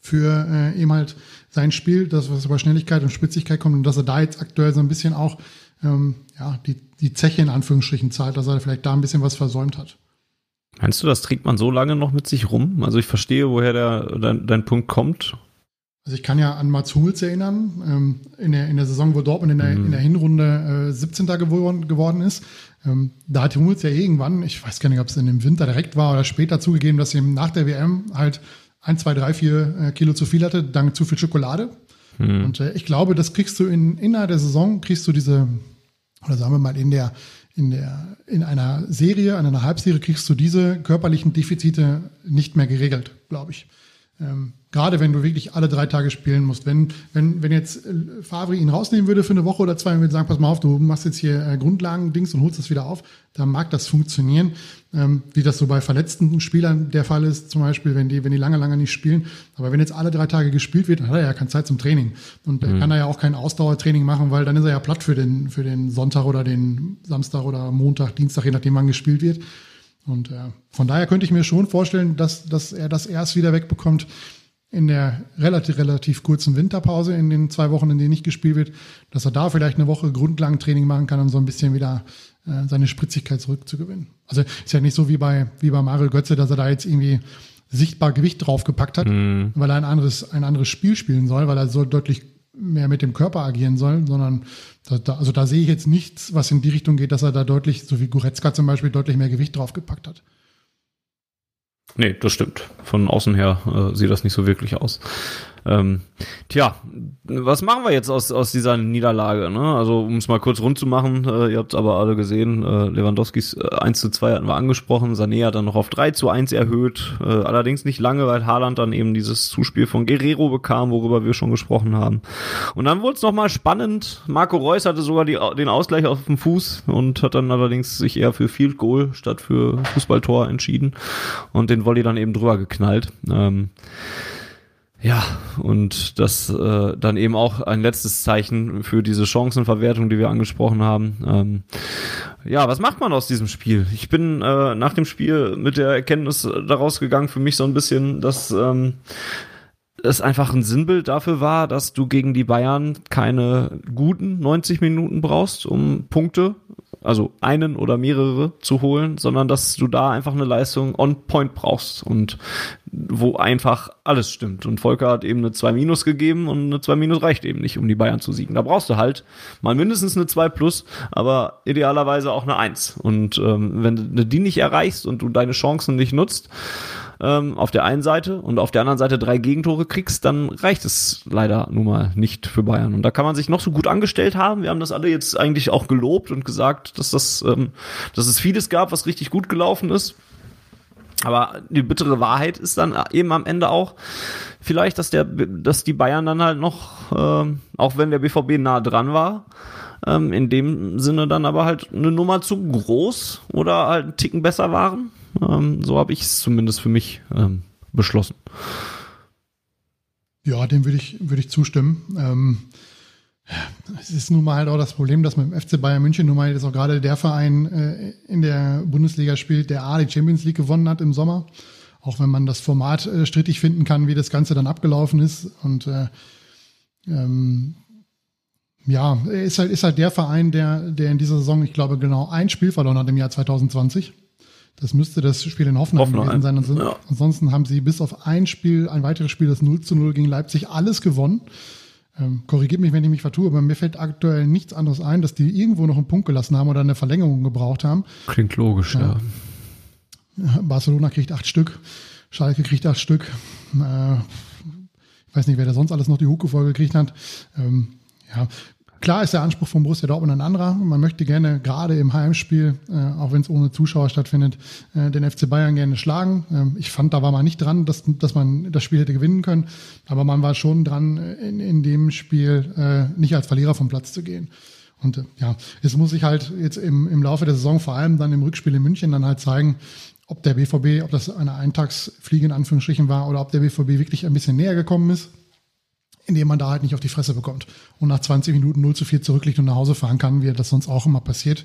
für äh, eben halt sein Spiel, das was über Schnelligkeit und Spitzigkeit kommt und dass er da jetzt aktuell so ein bisschen auch ähm, ja, die, die Zeche in Anführungsstrichen zahlt, dass er vielleicht da ein bisschen was versäumt hat. Meinst du, das trägt man so lange noch mit sich rum? Also ich verstehe, woher der, dein, dein Punkt kommt. Also ich kann ja an Mats Hummels erinnern, ähm, in, der, in der Saison, wo Dortmund in der, mhm. in der Hinrunde äh, 17. geworden, geworden ist. Ähm, da hat Hummels ja irgendwann, ich weiß gar nicht, ob es in dem Winter direkt war oder später zugegeben, dass ihm nach der WM halt ein, zwei, drei, vier äh, Kilo zu viel hatte, dank zu viel Schokolade. Mhm. Und äh, ich glaube, das kriegst du in, innerhalb der Saison, kriegst du diese, oder sagen wir mal, in der, in der, in einer Serie, in einer Halbserie kriegst du diese körperlichen Defizite nicht mehr geregelt, glaube ich. Ähm, gerade wenn du wirklich alle drei Tage spielen musst. Wenn, wenn, wenn jetzt äh, Favre ihn rausnehmen würde für eine Woche oder zwei und würde sagen, pass mal auf, du machst jetzt hier äh, Grundlagen-Dings und holst das wieder auf, dann mag das funktionieren. Ähm, wie das so bei verletzten Spielern der Fall ist, zum Beispiel, wenn die, wenn die lange, lange nicht spielen. Aber wenn jetzt alle drei Tage gespielt wird, dann hat er ja keine Zeit zum Training. Und mhm. kann er ja auch kein Ausdauertraining machen, weil dann ist er ja platt für den, für den Sonntag oder den Samstag oder Montag, Dienstag, je nachdem wann gespielt wird. Und äh, von daher könnte ich mir schon vorstellen, dass, dass er das erst wieder wegbekommt in der relativ, relativ kurzen Winterpause, in den zwei Wochen, in denen nicht gespielt wird, dass er da vielleicht eine Woche Grundlagentraining machen kann, um so ein bisschen wieder äh, seine Spritzigkeit zurückzugewinnen. Also ist ja nicht so wie bei, wie bei Mario Götze, dass er da jetzt irgendwie sichtbar Gewicht draufgepackt hat, mhm. weil er ein anderes, ein anderes Spiel spielen soll, weil er so deutlich mehr mit dem Körper agieren soll, sondern da, da, also da sehe ich jetzt nichts, was in die Richtung geht, dass er da deutlich, so wie Goretzka zum Beispiel, deutlich mehr Gewicht draufgepackt hat. Nee, das stimmt. Von außen her äh, sieht das nicht so wirklich aus. Ähm, tja, was machen wir jetzt aus, aus dieser Niederlage? Ne? Also, um es mal kurz rund zu machen, äh, ihr habt es aber alle gesehen, äh, Lewandowskis äh, 1 zu 2 hatten wir angesprochen, Sané hat dann noch auf 3 zu 1 erhöht, äh, allerdings nicht lange, weil Haaland dann eben dieses Zuspiel von Guerrero bekam, worüber wir schon gesprochen haben. Und dann wurde es nochmal spannend, Marco Reus hatte sogar die, den Ausgleich auf dem Fuß und hat dann allerdings sich eher für Field Goal statt für Fußballtor entschieden und den Volley dann eben drüber geknallt. Ähm, ja, und das äh, dann eben auch ein letztes Zeichen für diese Chancenverwertung, die wir angesprochen haben. Ähm, ja, was macht man aus diesem Spiel? Ich bin äh, nach dem Spiel mit der Erkenntnis daraus gegangen, für mich so ein bisschen, dass ähm, es einfach ein Sinnbild dafür war, dass du gegen die Bayern keine guten 90 Minuten brauchst, um Punkte also einen oder mehrere zu holen, sondern dass du da einfach eine Leistung on point brauchst und wo einfach alles stimmt. Und Volker hat eben eine 2 Minus gegeben und eine 2 Minus reicht eben nicht, um die Bayern zu siegen. Da brauchst du halt mal mindestens eine 2 Plus, aber idealerweise auch eine 1. Und ähm, wenn du die nicht erreichst und du deine Chancen nicht nutzt, ähm, auf der einen Seite und auf der anderen Seite drei Gegentore kriegst, dann reicht es leider nun mal nicht für Bayern. Und da kann man sich noch so gut angestellt haben. Wir haben das alle jetzt eigentlich auch gelobt und gesagt, dass das, ähm, dass es vieles gab, was richtig gut gelaufen ist. Aber die bittere Wahrheit ist dann eben am Ende auch vielleicht, dass der, dass die Bayern dann halt noch, ähm, auch wenn der BVB nah dran war, ähm, in dem Sinne dann aber halt eine Nummer zu groß oder halt einen Ticken besser waren. Ähm, so habe ich es zumindest für mich ähm, beschlossen. Ja, dem würde ich, würde ich zustimmen. Ähm, es ist nun mal halt auch das Problem, dass mit dem FC Bayern München nun mal jetzt auch gerade der Verein äh, in der Bundesliga spielt, der A, die Champions League gewonnen hat im Sommer auch wenn man das Format äh, strittig finden kann, wie das Ganze dann abgelaufen ist. Und äh, ähm, ja, ist halt, ist halt der Verein, der, der in dieser Saison, ich glaube, genau ein Spiel verloren hat im Jahr 2020. Das müsste das Spiel in Hoffenheim, Hoffenheim. gewesen sein. Ja. Ansonsten haben sie bis auf ein Spiel, ein weiteres Spiel, das 0 zu 0 gegen Leipzig, alles gewonnen. Ähm, korrigiert mich, wenn ich mich vertue, aber mir fällt aktuell nichts anderes ein, dass die irgendwo noch einen Punkt gelassen haben oder eine Verlängerung gebraucht haben. Klingt logisch, ja. ja. Barcelona kriegt acht Stück, Schalke kriegt acht Stück. Äh, ich weiß nicht, wer da sonst alles noch die Hucke vorgekriegt hat. Ähm, ja, Klar ist der Anspruch von Borussia Dortmund ein anderer. Man möchte gerne gerade im Heimspiel, äh, auch wenn es ohne Zuschauer stattfindet, äh, den FC Bayern gerne schlagen. Ähm, ich fand, da war man nicht dran, dass, dass man das Spiel hätte gewinnen können. Aber man war schon dran, in, in dem Spiel äh, nicht als Verlierer vom Platz zu gehen. Und äh, ja, es muss sich halt jetzt im, im Laufe der Saison, vor allem dann im Rückspiel in München, dann halt zeigen, ob der BVB, ob das eine Eintagsfliege in Anführungsstrichen war oder ob der BVB wirklich ein bisschen näher gekommen ist indem man da halt nicht auf die Fresse bekommt und nach 20 Minuten 0 zu 4 zurückliegt und nach Hause fahren kann, wie das sonst auch immer passiert.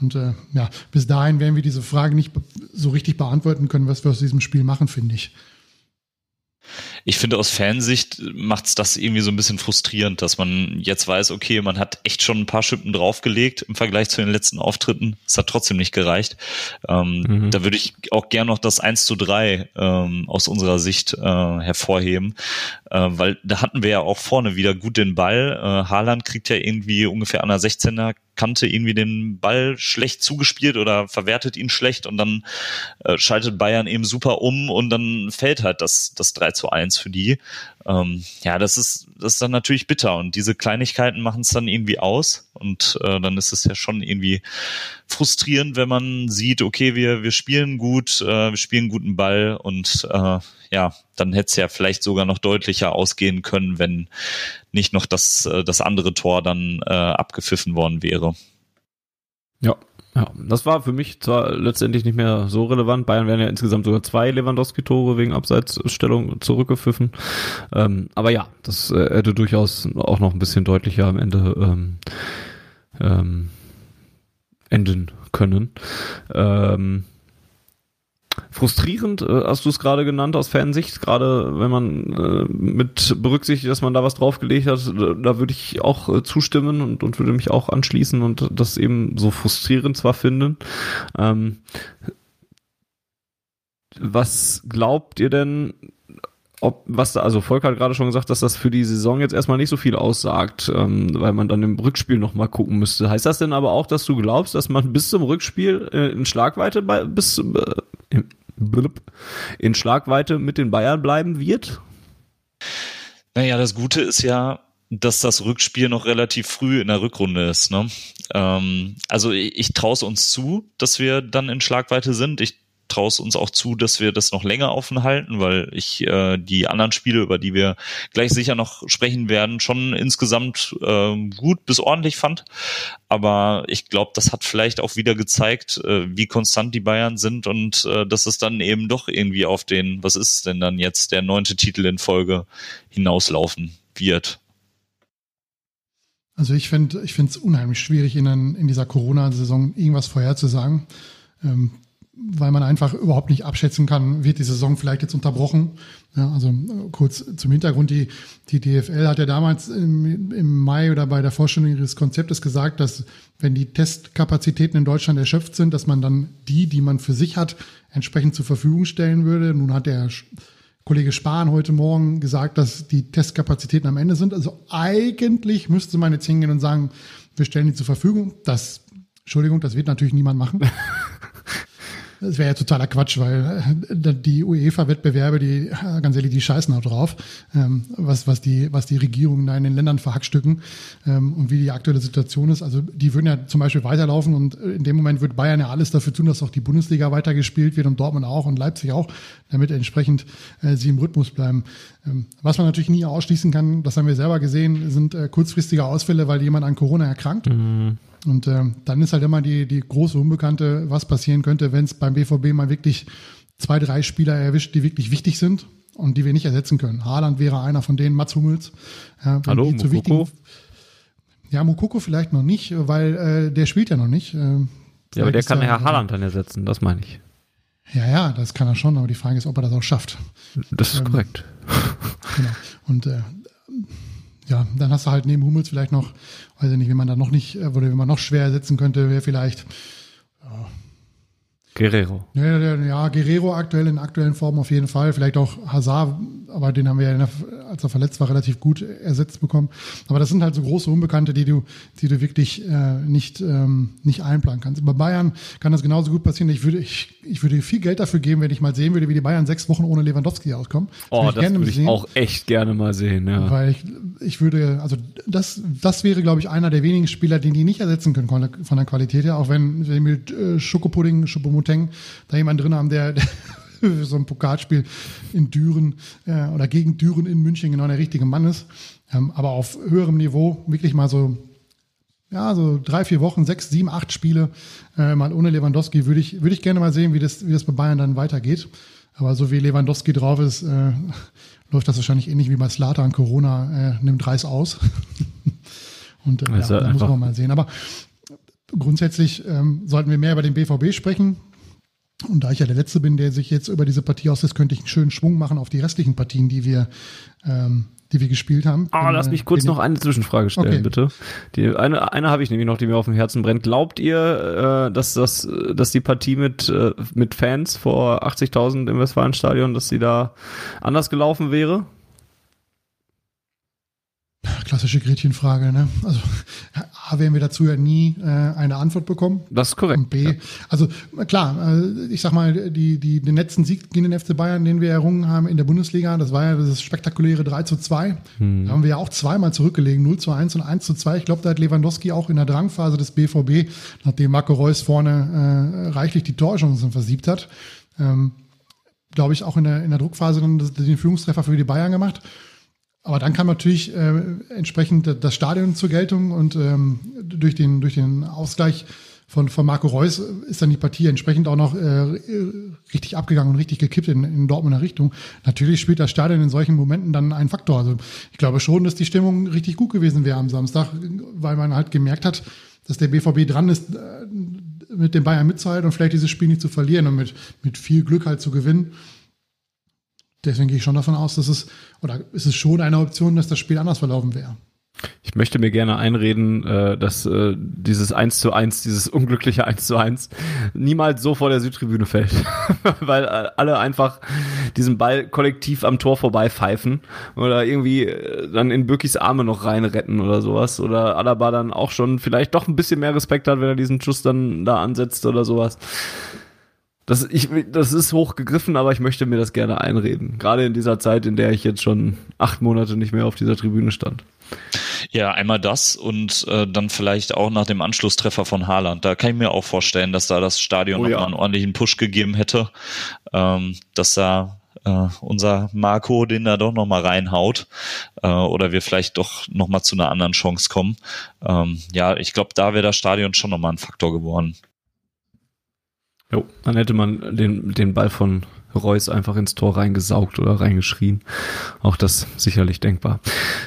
Und äh, ja, bis dahin werden wir diese Frage nicht so richtig beantworten können, was wir aus diesem Spiel machen, finde ich ich finde aus Fansicht macht's das irgendwie so ein bisschen frustrierend, dass man jetzt weiß, okay, man hat echt schon ein paar Schippen draufgelegt im Vergleich zu den letzten Auftritten. Es hat trotzdem nicht gereicht. Ähm, mhm. Da würde ich auch gern noch das 1 zu 3 ähm, aus unserer Sicht äh, hervorheben, äh, weil da hatten wir ja auch vorne wieder gut den Ball. Äh, Haaland kriegt ja irgendwie ungefähr an der 16er Kante irgendwie den Ball schlecht zugespielt oder verwertet ihn schlecht und dann äh, schaltet Bayern eben super um und dann fällt halt das, das 3 zu 1 für die. Ähm, ja, das ist, das ist dann natürlich bitter und diese Kleinigkeiten machen es dann irgendwie aus und äh, dann ist es ja schon irgendwie frustrierend, wenn man sieht, okay, wir, wir spielen gut, äh, wir spielen guten Ball und äh, ja, dann hätte es ja vielleicht sogar noch deutlicher ausgehen können, wenn nicht noch das, äh, das andere Tor dann äh, abgepfiffen worden wäre. Ja, ja, das war für mich zwar letztendlich nicht mehr so relevant. Bayern werden ja insgesamt sogar zwei Lewandowski-Tore wegen Abseitsstellung zurückgepfiffen. Ähm, aber ja, das äh, hätte durchaus auch noch ein bisschen deutlicher am Ende ähm, ähm, enden können. Ähm, frustrierend, äh, hast du es gerade genannt aus Fansicht, gerade wenn man äh, mit berücksichtigt, dass man da was draufgelegt hat, da würde ich auch äh, zustimmen und, und würde mich auch anschließen und das eben so frustrierend zwar finden. Ähm, was glaubt ihr denn, ob was da, also Volker hat gerade schon gesagt, dass das für die Saison jetzt erstmal nicht so viel aussagt, ähm, weil man dann im Rückspiel nochmal gucken müsste. Heißt das denn aber auch, dass du glaubst, dass man bis zum Rückspiel äh, in Schlagweite bei, bis äh, in Schlagweite mit den Bayern bleiben wird? Naja, das Gute ist ja, dass das Rückspiel noch relativ früh in der Rückrunde ist. Ne? Ähm, also ich, ich traue es uns zu, dass wir dann in Schlagweite sind. Ich traue es uns auch zu, dass wir das noch länger offen halten, weil ich äh, die anderen Spiele, über die wir gleich sicher noch sprechen werden, schon insgesamt äh, gut bis ordentlich fand. Aber ich glaube, das hat vielleicht auch wieder gezeigt, äh, wie konstant die Bayern sind und äh, dass es dann eben doch irgendwie auf den, was ist denn dann jetzt der neunte Titel in Folge hinauslaufen wird. Also ich finde ich finde es unheimlich schwierig, in, in dieser Corona-Saison irgendwas vorherzusagen. Ähm, weil man einfach überhaupt nicht abschätzen kann, wird die Saison vielleicht jetzt unterbrochen. Ja, also äh, kurz zum Hintergrund, die, die DFL hat ja damals im, im Mai oder bei der Vorstellung ihres Konzeptes gesagt, dass wenn die Testkapazitäten in Deutschland erschöpft sind, dass man dann die, die man für sich hat, entsprechend zur Verfügung stellen würde. Nun hat der Kollege Spahn heute Morgen gesagt, dass die Testkapazitäten am Ende sind. Also eigentlich müsste man jetzt hingehen und sagen, wir stellen die zur Verfügung. Das, Entschuldigung, das wird natürlich niemand machen. Das wäre ja totaler Quatsch, weil äh, die UEFA-Wettbewerbe, die, äh, ganz ehrlich, die scheißen auch drauf, ähm, was, was, die, was die Regierungen da in den Ländern verhackstücken ähm, und wie die aktuelle Situation ist. Also die würden ja zum Beispiel weiterlaufen und in dem Moment wird Bayern ja alles dafür tun, dass auch die Bundesliga weitergespielt wird und Dortmund auch und Leipzig auch, damit entsprechend äh, sie im Rhythmus bleiben. Ähm, was man natürlich nie ausschließen kann, das haben wir selber gesehen, sind kurzfristige Ausfälle, weil jemand an Corona erkrankt. Mhm. Und äh, dann ist halt immer die, die große Unbekannte, was passieren könnte, wenn es beim BVB mal wirklich zwei, drei Spieler erwischt, die wirklich wichtig sind und die wir nicht ersetzen können. Haaland wäre einer von denen, Mats Hummels. Ja, Hallo, Mukoko? Ja, Mukoko vielleicht noch nicht, weil äh, der spielt ja noch nicht. Äh, ja, aber der kann ja Haaland dann ersetzen, das meine ich. Ja, ja, das kann er schon, aber die Frage ist, ob er das auch schafft. Das ist ähm, korrekt. Genau. Und äh, ja, dann hast du halt neben Hummels vielleicht noch, weiß ich nicht, wenn man da noch nicht, äh, oder wenn man noch schwer ersetzen könnte, wäre vielleicht ja, Guerrero. Ja, ja, Guerrero aktuell in aktuellen Form auf jeden Fall. Vielleicht auch Hazard, aber den haben wir ja, als er verletzt war, relativ gut ersetzt bekommen. Aber das sind halt so große Unbekannte, die du, die du wirklich äh, nicht, ähm, nicht einplanen kannst. Bei Bayern kann das genauso gut passieren. Ich würde, ich, ich würde viel Geld dafür geben, wenn ich mal sehen würde, wie die Bayern sechs Wochen ohne Lewandowski auskommen. Das oh, würde das würde ich sehen, auch echt gerne mal sehen, ja. Weil ich, ich würde, also das, das wäre, glaube ich, einer der wenigen Spieler, den die nicht ersetzen können von der Qualität her, auch wenn, wenn mit äh, Schokopudding, Schupomuteng da jemand drin haben, der, der so ein Pokalspiel in Düren äh, oder gegen Düren in München genau der richtige Mann ist. Ähm, aber auf höherem Niveau wirklich mal so, ja, so drei, vier Wochen, sechs, sieben, acht Spiele äh, mal ohne Lewandowski würde ich, würde ich gerne mal sehen, wie das, wie das bei Bayern dann weitergeht. Aber so wie Lewandowski drauf ist, äh, läuft das wahrscheinlich ähnlich wie bei Slata an Corona, äh, nimmt Reis aus. Und äh, also ja, da muss man mal sehen. Aber grundsätzlich ähm, sollten wir mehr über den BVB sprechen. Und da ich ja der Letzte bin, der sich jetzt über diese Partie auslässt, könnte ich einen schönen Schwung machen auf die restlichen Partien, die wir, ähm, die wir gespielt haben. Ah, lass mich kurz noch eine Zwischenfrage stellen, okay. bitte. Die, eine eine habe ich nämlich noch, die mir auf dem Herzen brennt. Glaubt ihr, äh, dass, das, dass die Partie mit, äh, mit Fans vor 80.000 im Westfalenstadion, dass sie da anders gelaufen wäre? Klassische Gretchenfrage, ne? Also A, werden wir dazu ja nie äh, eine Antwort bekommen. Das ist korrekt. Und B, ja. also klar, äh, ich sag mal, die, die, den letzten Sieg gegen den FC Bayern, den wir errungen haben in der Bundesliga, das war ja das spektakuläre 3 zu 2. Hm. Da haben wir ja auch zweimal zurückgelegen, 0 zu 1 und 1 zu 2. Ich glaube, da hat Lewandowski auch in der Drangphase des BVB, nachdem Marco Reus vorne äh, reichlich die Torchancen versiebt hat, ähm, glaube ich, auch in der, in der Druckphase dann den Führungstreffer für die Bayern gemacht. Aber dann kam natürlich äh, entsprechend das Stadion zur Geltung und ähm, durch, den, durch den Ausgleich von, von Marco Reus ist dann die Partie entsprechend auch noch äh, richtig abgegangen und richtig gekippt in, in Dortmunder Richtung. Natürlich spielt das Stadion in solchen Momenten dann einen Faktor. Also ich glaube schon, dass die Stimmung richtig gut gewesen wäre am Samstag, weil man halt gemerkt hat, dass der BVB dran ist, äh, mit dem Bayern mitzuhalten und vielleicht dieses Spiel nicht zu verlieren und mit, mit viel Glück halt zu gewinnen deswegen gehe ich schon davon aus, dass es, oder ist es schon eine Option, dass das Spiel anders verlaufen wäre. Ich möchte mir gerne einreden, äh, dass äh, dieses 1 zu 1, dieses unglückliche 1 zu 1 niemals so vor der Südtribüne fällt. Weil äh, alle einfach diesen Ball kollektiv am Tor vorbei pfeifen oder irgendwie dann in Böckis Arme noch rein retten oder sowas. Oder Alaba dann auch schon vielleicht doch ein bisschen mehr Respekt hat, wenn er diesen Schuss dann da ansetzt oder sowas. Das, ich, das ist hochgegriffen, aber ich möchte mir das gerne einreden. Gerade in dieser Zeit, in der ich jetzt schon acht Monate nicht mehr auf dieser Tribüne stand. Ja, einmal das und äh, dann vielleicht auch nach dem Anschlusstreffer von Haaland. Da kann ich mir auch vorstellen, dass da das Stadion oh, nochmal ja. einen ordentlichen Push gegeben hätte, ähm, dass da äh, unser Marco den da doch nochmal reinhaut äh, oder wir vielleicht doch nochmal zu einer anderen Chance kommen. Ähm, ja, ich glaube, da wäre das Stadion schon nochmal ein Faktor geworden. Jo, dann hätte man den, den Ball von Reus einfach ins Tor reingesaugt oder reingeschrien. Auch das sicherlich denkbar.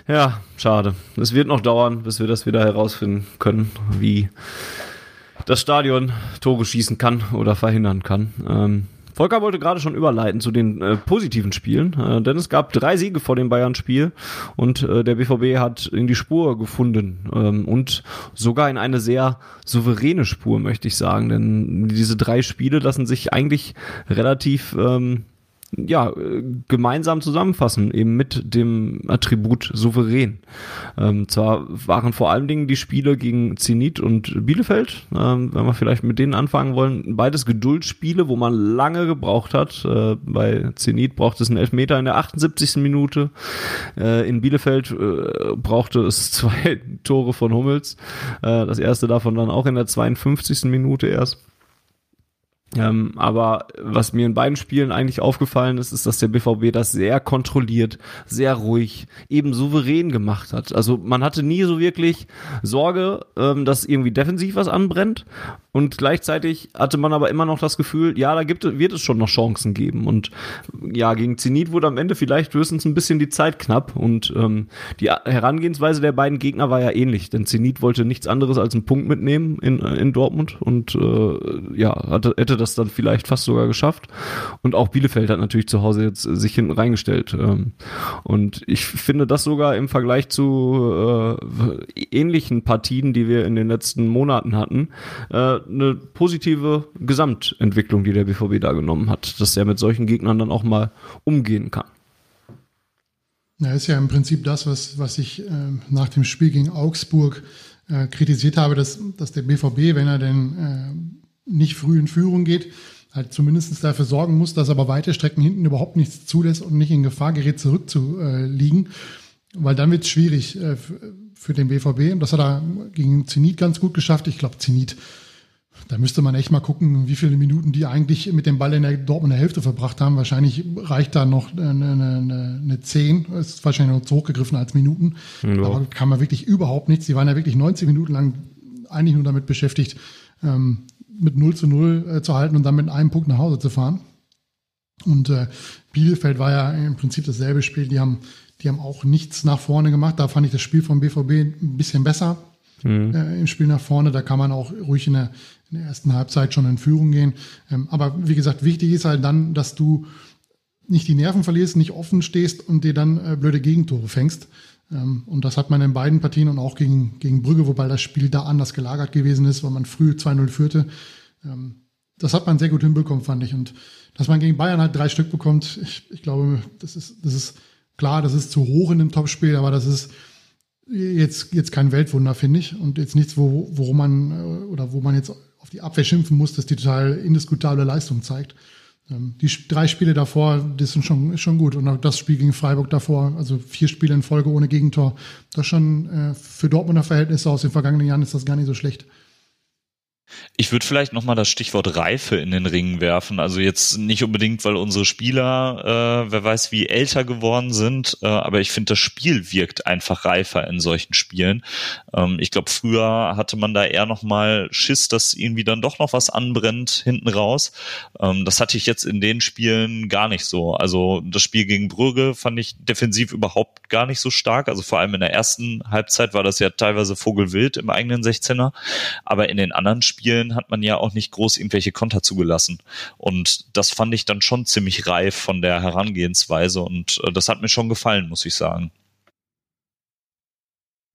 Ja, schade. Es wird noch dauern, bis wir das wieder herausfinden können, wie das Stadion Tore schießen kann oder verhindern kann. Ähm, Volker wollte gerade schon überleiten zu den äh, positiven Spielen, äh, denn es gab drei Siege vor dem Bayern-Spiel und äh, der BVB hat in die Spur gefunden ähm, und sogar in eine sehr souveräne Spur, möchte ich sagen, denn diese drei Spiele lassen sich eigentlich relativ ähm, ja, gemeinsam zusammenfassen, eben mit dem Attribut souverän. Ähm, zwar waren vor allen Dingen die Spiele gegen Zenit und Bielefeld, ähm, wenn wir vielleicht mit denen anfangen wollen, beides Geduldsspiele, wo man lange gebraucht hat. Äh, bei Zenit braucht es einen Elfmeter in der 78. Minute. Äh, in Bielefeld äh, brauchte es zwei Tore von Hummels. Äh, das erste davon dann auch in der 52. Minute erst. Ähm, aber was mir in beiden Spielen eigentlich aufgefallen ist, ist, dass der BVB das sehr kontrolliert, sehr ruhig, eben souverän gemacht hat. Also man hatte nie so wirklich Sorge, ähm, dass irgendwie defensiv was anbrennt. Und gleichzeitig hatte man aber immer noch das Gefühl, ja, da gibt, wird es schon noch Chancen geben. Und ja, gegen Zenit wurde am Ende vielleicht höchstens ein bisschen die Zeit knapp. Und ähm, die Herangehensweise der beiden Gegner war ja ähnlich, denn Zenit wollte nichts anderes als einen Punkt mitnehmen in, in Dortmund und äh, ja, hatte, hätte das dann vielleicht fast sogar geschafft. Und auch Bielefeld hat natürlich zu Hause jetzt sich hinten reingestellt. Ähm, und ich finde das sogar im Vergleich zu äh, ähnlichen Partien, die wir in den letzten Monaten hatten, äh, eine positive Gesamtentwicklung, die der BVB da genommen hat, dass er mit solchen Gegnern dann auch mal umgehen kann. Ja, ist ja im Prinzip das, was, was ich äh, nach dem Spiel gegen Augsburg äh, kritisiert habe, dass, dass der BVB, wenn er denn äh, nicht früh in Führung geht, halt zumindest dafür sorgen muss, dass aber weite Strecken hinten überhaupt nichts zulässt und nicht in Gefahr gerät, zurückzuliegen. Weil dann wird es schwierig äh, für den BVB. Und das hat er gegen Zenit ganz gut geschafft. Ich glaube, Zenit da müsste man echt mal gucken, wie viele Minuten die eigentlich mit dem Ball in der Dortmunder Hälfte verbracht haben. Wahrscheinlich reicht da noch eine, eine, eine 10, ist wahrscheinlich noch zu hoch gegriffen als Minuten. Ja. Aber kann man wirklich überhaupt nichts. Die waren ja wirklich 90 Minuten lang eigentlich nur damit beschäftigt, ähm, mit 0 zu 0 äh, zu halten und dann mit einem Punkt nach Hause zu fahren. Und äh, Bielefeld war ja im Prinzip dasselbe Spiel. Die haben, die haben auch nichts nach vorne gemacht. Da fand ich das Spiel vom BVB ein bisschen besser. Mhm. Äh, im Spiel nach vorne. Da kann man auch ruhig in der, in der ersten Halbzeit schon in Führung gehen. Ähm, aber wie gesagt, wichtig ist halt dann, dass du nicht die Nerven verlierst, nicht offen stehst und dir dann äh, blöde Gegentore fängst. Ähm, und das hat man in beiden Partien und auch gegen, gegen Brügge, wobei das Spiel da anders gelagert gewesen ist, weil man früh 2-0 führte. Ähm, das hat man sehr gut hinbekommen, fand ich. Und dass man gegen Bayern halt drei Stück bekommt, ich, ich glaube, das ist, das ist klar, das ist zu hoch in dem Topspiel, aber das ist jetzt, jetzt kein Weltwunder, finde ich. Und jetzt nichts, wo, worum man äh, oder wo man jetzt auf die Abwehr schimpfen muss, dass die total indiskutable Leistung zeigt. Ähm, die drei Spiele davor, das sind schon, schon gut. Und auch das Spiel gegen Freiburg davor, also vier Spiele in Folge ohne Gegentor, das schon äh, für Dortmunder Verhältnisse aus den vergangenen Jahren ist das gar nicht so schlecht. Ich würde vielleicht nochmal das Stichwort Reife in den Ring werfen. Also jetzt nicht unbedingt, weil unsere Spieler, äh, wer weiß wie, älter geworden sind, äh, aber ich finde, das Spiel wirkt einfach reifer in solchen Spielen. Ähm, ich glaube, früher hatte man da eher nochmal Schiss, dass irgendwie dann doch noch was anbrennt hinten raus. Ähm, das hatte ich jetzt in den Spielen gar nicht so. Also das Spiel gegen Brügge fand ich defensiv überhaupt gar nicht so stark. Also vor allem in der ersten Halbzeit war das ja teilweise Vogelwild im eigenen 16er. Aber in den anderen Spielen Spielen hat man ja auch nicht groß irgendwelche Konter zugelassen. Und das fand ich dann schon ziemlich reif von der Herangehensweise und äh, das hat mir schon gefallen, muss ich sagen.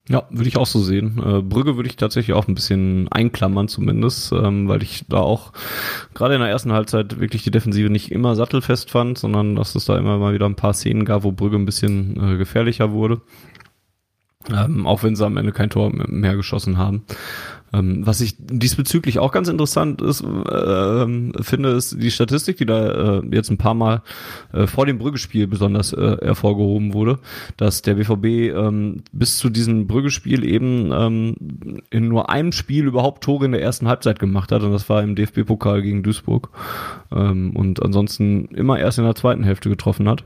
Ja, würde ich auch so sehen. Äh, Brügge würde ich tatsächlich auch ein bisschen einklammern zumindest, ähm, weil ich da auch gerade in der ersten Halbzeit wirklich die Defensive nicht immer sattelfest fand, sondern dass es da immer mal wieder ein paar Szenen gab, wo Brügge ein bisschen äh, gefährlicher wurde. Ähm, auch wenn sie am Ende kein Tor mehr geschossen haben. Ähm, was ich diesbezüglich auch ganz interessant ist, äh, finde, ist die Statistik, die da äh, jetzt ein paar Mal äh, vor dem Brüggespiel besonders äh, hervorgehoben wurde, dass der BVB ähm, bis zu diesem Brüggespiel eben ähm, in nur einem Spiel überhaupt Tore in der ersten Halbzeit gemacht hat und das war im DFB-Pokal gegen Duisburg ähm, und ansonsten immer erst in der zweiten Hälfte getroffen hat.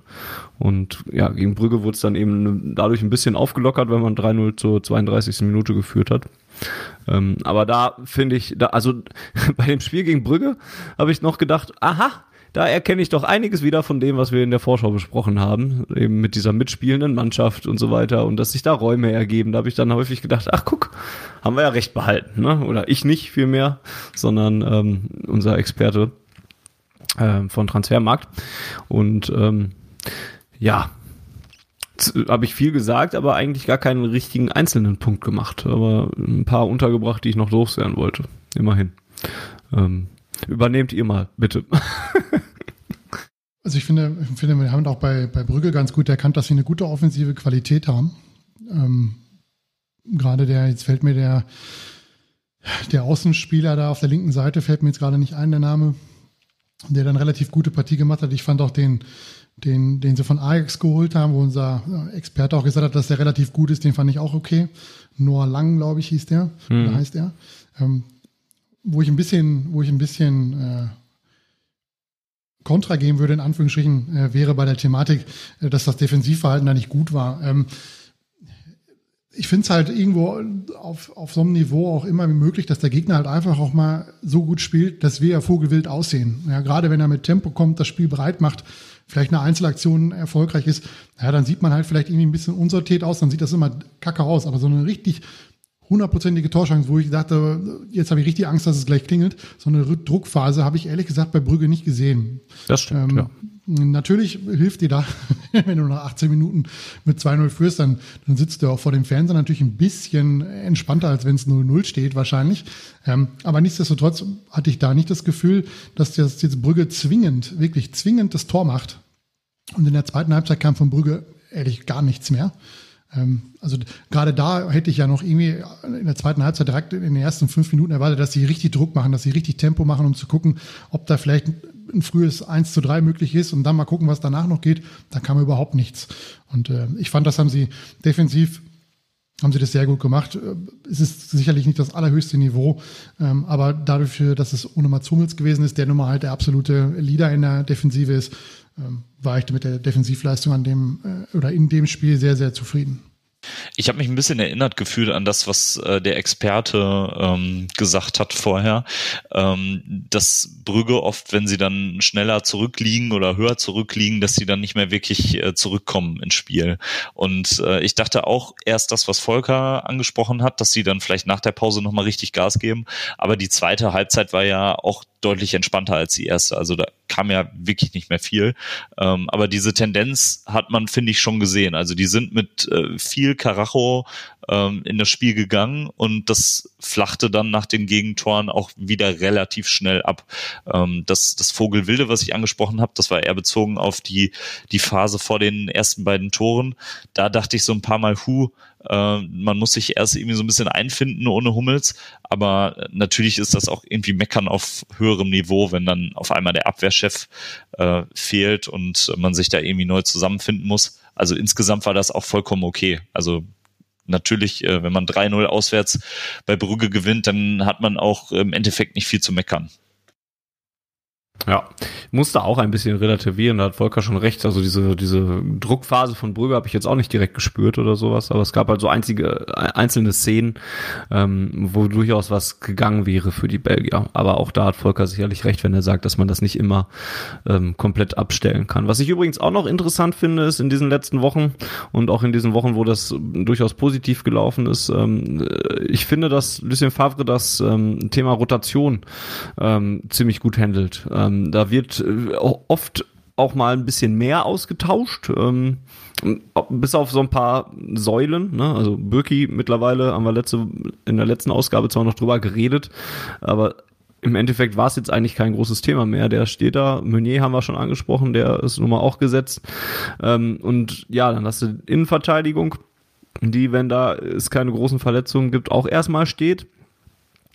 Und ja, gegen Brügge wurde es dann eben dadurch ein bisschen aufgelockert, wenn man 3-0 zur 32. Minute geführt hat. Ähm, aber da finde ich, da, also bei dem Spiel gegen Brügge habe ich noch gedacht, aha, da erkenne ich doch einiges wieder von dem, was wir in der Vorschau besprochen haben, eben mit dieser mitspielenden Mannschaft und so weiter und dass sich da Räume ergeben. Da habe ich dann häufig gedacht, ach guck, haben wir ja recht behalten, ne? Oder ich nicht vielmehr, sondern ähm, unser Experte äh, von Transfermarkt. Und ähm, ja, habe ich viel gesagt, aber eigentlich gar keinen richtigen einzelnen Punkt gemacht. Aber ein paar untergebracht, die ich noch loswerden wollte. Immerhin. Ähm, übernehmt ihr mal, bitte. also ich finde, ich finde, wir haben auch bei, bei Brügge ganz gut erkannt, dass sie eine gute offensive Qualität haben. Ähm, gerade der, jetzt fällt mir der, der Außenspieler da auf der linken Seite, fällt mir jetzt gerade nicht ein, der Name, der dann relativ gute Partie gemacht hat. Ich fand auch den, den, den sie von Ajax geholt haben, wo unser Experte auch gesagt hat, dass der relativ gut ist, den fand ich auch okay. Noah Lang, glaube ich, hieß der, mhm. oder heißt er. Ähm, wo ich ein bisschen, wo ich ein bisschen äh, Kontra geben würde, in Anführungsstrichen, äh, wäre bei der Thematik, äh, dass das Defensivverhalten da nicht gut war. Ähm, ich finde es halt irgendwo auf, auf so einem Niveau auch immer möglich, dass der Gegner halt einfach auch mal so gut spielt, dass wir ja vogelwild aussehen. Ja, gerade wenn er mit Tempo kommt, das Spiel bereit macht, vielleicht eine Einzelaktion erfolgreich ist, ja, dann sieht man halt vielleicht irgendwie ein bisschen unsortiert aus, dann sieht das immer kacke aus. Aber so eine richtig hundertprozentige Torschance, wo ich dachte, jetzt habe ich richtig Angst, dass es gleich klingelt. So eine Druckphase habe ich ehrlich gesagt bei Brügge nicht gesehen. Das stimmt, ähm, ja. Natürlich hilft dir da, wenn du nach 18 Minuten mit 2-0 führst, dann, dann sitzt du auch vor dem Fernseher natürlich ein bisschen entspannter, als wenn es 0-0 steht wahrscheinlich. Ähm, aber nichtsdestotrotz hatte ich da nicht das Gefühl, dass das jetzt Brügge zwingend, wirklich zwingend das Tor macht. Und in der zweiten Halbzeit kam von Brügge ehrlich gar nichts mehr. Ähm, also gerade da hätte ich ja noch irgendwie in der zweiten Halbzeit direkt in den ersten fünf Minuten erwartet, dass sie richtig Druck machen, dass sie richtig Tempo machen, um zu gucken, ob da vielleicht ein frühes 1 zu 3 möglich ist und dann mal gucken, was danach noch geht. Da kam überhaupt nichts. Und äh, ich fand, das haben sie defensiv haben sie das sehr gut gemacht. Äh, es ist sicherlich nicht das allerhöchste Niveau, ähm, aber dadurch, dass es ohne Mats Hummels gewesen ist, der nun mal halt der absolute Leader in der Defensive ist, ähm, war ich mit der Defensivleistung an dem äh, oder in dem Spiel sehr, sehr zufrieden. Ich habe mich ein bisschen erinnert gefühlt an das, was äh, der Experte ähm, gesagt hat vorher, ähm, dass Brügge oft, wenn sie dann schneller zurückliegen oder höher zurückliegen, dass sie dann nicht mehr wirklich äh, zurückkommen ins Spiel. Und äh, ich dachte auch erst das, was Volker angesprochen hat, dass sie dann vielleicht nach der Pause nochmal richtig Gas geben. Aber die zweite Halbzeit war ja auch deutlich entspannter als die erste. Also da kam ja wirklich nicht mehr viel. Ähm, aber diese Tendenz hat man, finde ich, schon gesehen. Also die sind mit äh, viel Karacho ähm, in das Spiel gegangen und das flachte dann nach den Gegentoren auch wieder relativ schnell ab. Ähm, das, das Vogelwilde, was ich angesprochen habe, das war eher bezogen auf die, die Phase vor den ersten beiden Toren. Da dachte ich so ein paar Mal, hu, äh, man muss sich erst irgendwie so ein bisschen einfinden ohne Hummels, aber natürlich ist das auch irgendwie Meckern auf höherem Niveau, wenn dann auf einmal der Abwehrchef äh, fehlt und man sich da irgendwie neu zusammenfinden muss. Also insgesamt war das auch vollkommen okay. Also natürlich, äh, wenn man 3-0 auswärts bei Brügge gewinnt, dann hat man auch im Endeffekt nicht viel zu meckern. Ja, musste auch ein bisschen relativieren, da hat Volker schon recht. Also diese, diese Druckphase von Brügge habe ich jetzt auch nicht direkt gespürt oder sowas, aber es gab halt so einzige, einzelne Szenen, ähm, wo durchaus was gegangen wäre für die Belgier. Aber auch da hat Volker sicherlich recht, wenn er sagt, dass man das nicht immer ähm, komplett abstellen kann. Was ich übrigens auch noch interessant finde, ist in diesen letzten Wochen und auch in diesen Wochen, wo das durchaus positiv gelaufen ist, ähm, ich finde, dass Lucien Favre das ähm, Thema Rotation ähm, ziemlich gut handelt. Ähm, ähm, da wird äh, oft auch mal ein bisschen mehr ausgetauscht. Ähm, bis auf so ein paar Säulen, ne? also Birki mittlerweile haben wir letzte, in der letzten Ausgabe zwar noch drüber geredet, aber im Endeffekt war es jetzt eigentlich kein großes Thema mehr. Der steht da, Meunier haben wir schon angesprochen, der ist nun mal auch gesetzt. Ähm, und ja, dann hast du Innenverteidigung, die, wenn da es keine großen Verletzungen gibt, auch erstmal steht.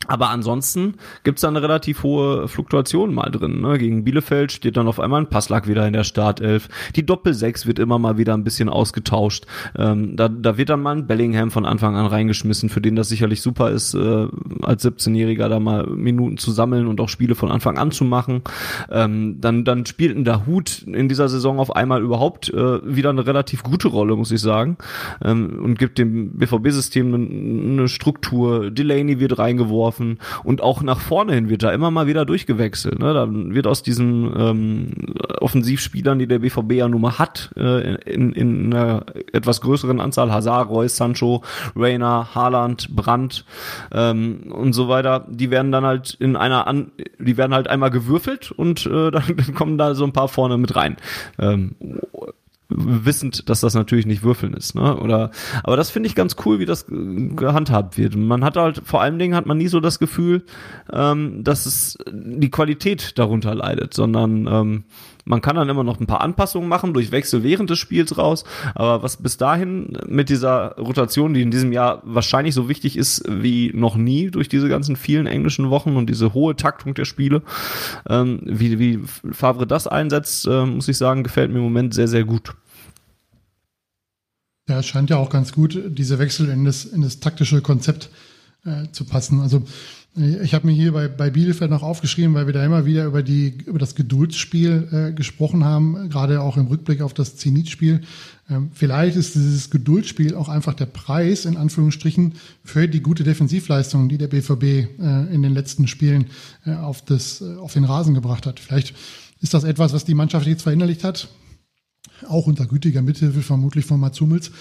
Aber ansonsten gibt's da eine relativ hohe Fluktuation mal drin. Ne? Gegen Bielefeld steht dann auf einmal ein Passlack wieder in der Startelf. Die Doppel-6 wird immer mal wieder ein bisschen ausgetauscht. Ähm, da, da wird dann mal ein Bellingham von Anfang an reingeschmissen, für den das sicherlich super ist, äh, als 17-Jähriger da mal Minuten zu sammeln und auch Spiele von Anfang an zu machen. Ähm, dann, dann spielt ein Dahut in dieser Saison auf einmal überhaupt äh, wieder eine relativ gute Rolle, muss ich sagen. Ähm, und gibt dem BVB-System eine, eine Struktur. Delaney wird reingeworfen geworfen und auch nach vorne hin wird da immer mal wieder durchgewechselt. Ne? Dann wird aus diesen ähm, Offensivspielern, die der BVB ja nun mal hat, äh, in, in einer etwas größeren Anzahl, Hazard, Reus, Sancho, Reina, Haaland, Brandt ähm, und so weiter, die werden dann halt in einer, an die werden halt einmal gewürfelt und äh, dann kommen da so ein paar vorne mit rein. Ähm, wissend, dass das natürlich nicht Würfeln ist, ne? Oder, aber das finde ich ganz cool, wie das gehandhabt wird. Man hat halt, vor allen Dingen hat man nie so das Gefühl, ähm, dass es die Qualität darunter leidet, sondern ähm, man kann dann immer noch ein paar Anpassungen machen durch Wechsel während des Spiels raus. Aber was bis dahin mit dieser Rotation, die in diesem Jahr wahrscheinlich so wichtig ist wie noch nie durch diese ganzen vielen englischen Wochen und diese hohe Taktung der Spiele, ähm, wie, wie Favre das einsetzt, äh, muss ich sagen, gefällt mir im Moment sehr, sehr gut. Ja, es scheint ja auch ganz gut, diese Wechsel in das, in das taktische Konzept äh, zu passen. Also ich habe mir hier bei, bei Bielefeld noch aufgeschrieben, weil wir da immer wieder über, die, über das Geduldsspiel äh, gesprochen haben, gerade auch im Rückblick auf das Zenit-Spiel. Ähm, vielleicht ist dieses Geduldsspiel auch einfach der Preis, in Anführungsstrichen, für die gute Defensivleistung, die der BVB äh, in den letzten Spielen äh, auf, das, äh, auf den Rasen gebracht hat. Vielleicht ist das etwas, was die Mannschaft jetzt verinnerlicht hat. Auch unter gütiger Mithilfe vermutlich von Mats Hummels,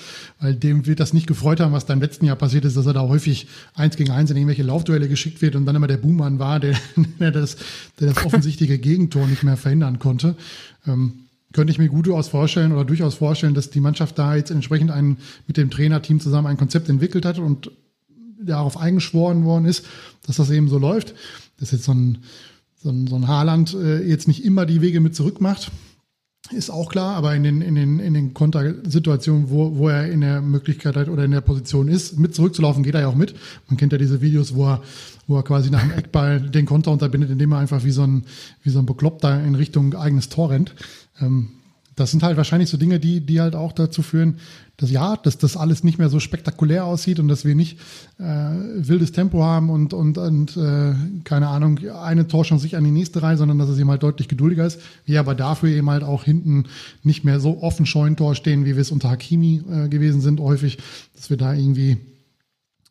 weil dem wird das nicht gefreut haben, was da im letzten Jahr passiert ist, dass er da häufig eins gegen eins in irgendwelche Laufduelle geschickt wird und dann immer der Buhmann war, der, der, das, der das offensichtliche Gegentor nicht mehr verhindern konnte. Ähm, könnte ich mir gut vorstellen oder durchaus vorstellen, dass die Mannschaft da jetzt entsprechend ein, mit dem Trainerteam zusammen ein Konzept entwickelt hat und darauf eingeschworen worden ist, dass das eben so läuft. Dass jetzt so ein, so ein, so ein Haarland äh, jetzt nicht immer die Wege mit zurück macht, ist auch klar, aber in den, in den, in den Kontersituationen, wo, wo er in der Möglichkeit hat oder in der Position ist, mit zurückzulaufen, geht er ja auch mit. Man kennt ja diese Videos, wo er, wo er quasi nach dem Eckball den Konter unterbindet, indem er einfach wie so ein, wie so ein Bekloppter in Richtung eigenes Tor rennt. Ähm, das sind halt wahrscheinlich so Dinge, die, die halt auch dazu führen, dass ja, dass das alles nicht mehr so spektakulär aussieht und dass wir nicht äh, wildes Tempo haben und, und, und äh, keine Ahnung, eine Torchance sich an die nächste rein, sondern dass es eben halt deutlich geduldiger ist. Wir aber dafür eben halt auch hinten nicht mehr so offen Scheunentor stehen, wie wir es unter Hakimi äh, gewesen sind, häufig, dass wir da irgendwie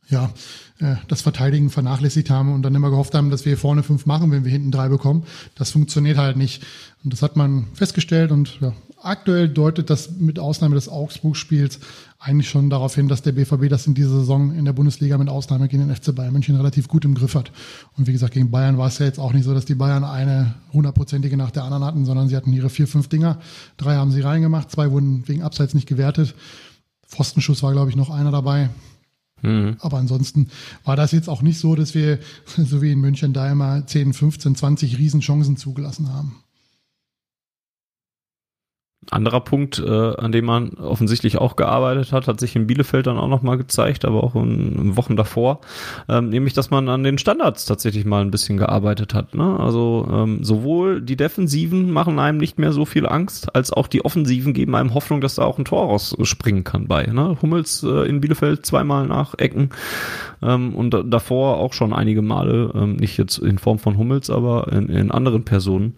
ja, äh, das Verteidigen vernachlässigt haben und dann immer gehofft haben, dass wir vorne fünf machen, wenn wir hinten drei bekommen. Das funktioniert halt nicht. Und das hat man festgestellt und ja, aktuell deutet das mit Ausnahme des Augsburg-Spiels eigentlich schon darauf hin, dass der BVB das in dieser Saison in der Bundesliga mit Ausnahme gegen den FC Bayern München relativ gut im Griff hat. Und wie gesagt, gegen Bayern war es ja jetzt auch nicht so, dass die Bayern eine hundertprozentige nach der anderen hatten, sondern sie hatten ihre vier, fünf Dinger. Drei haben sie reingemacht, zwei wurden wegen Abseits nicht gewertet. Pfostenschuss war, glaube ich, noch einer dabei. Mhm. Aber ansonsten war das jetzt auch nicht so, dass wir, so wie in München, da immer 10, 15, 20 Riesenchancen zugelassen haben. Anderer Punkt, äh, an dem man offensichtlich auch gearbeitet hat, hat sich in Bielefeld dann auch nochmal gezeigt, aber auch in, in Wochen davor, ähm, nämlich, dass man an den Standards tatsächlich mal ein bisschen gearbeitet hat. Ne? Also ähm, sowohl die Defensiven machen einem nicht mehr so viel Angst, als auch die Offensiven geben einem Hoffnung, dass da auch ein Tor rausspringen kann bei. Ne? Hummels äh, in Bielefeld zweimal nach Ecken ähm, und davor auch schon einige Male, ähm, nicht jetzt in Form von Hummels, aber in, in anderen Personen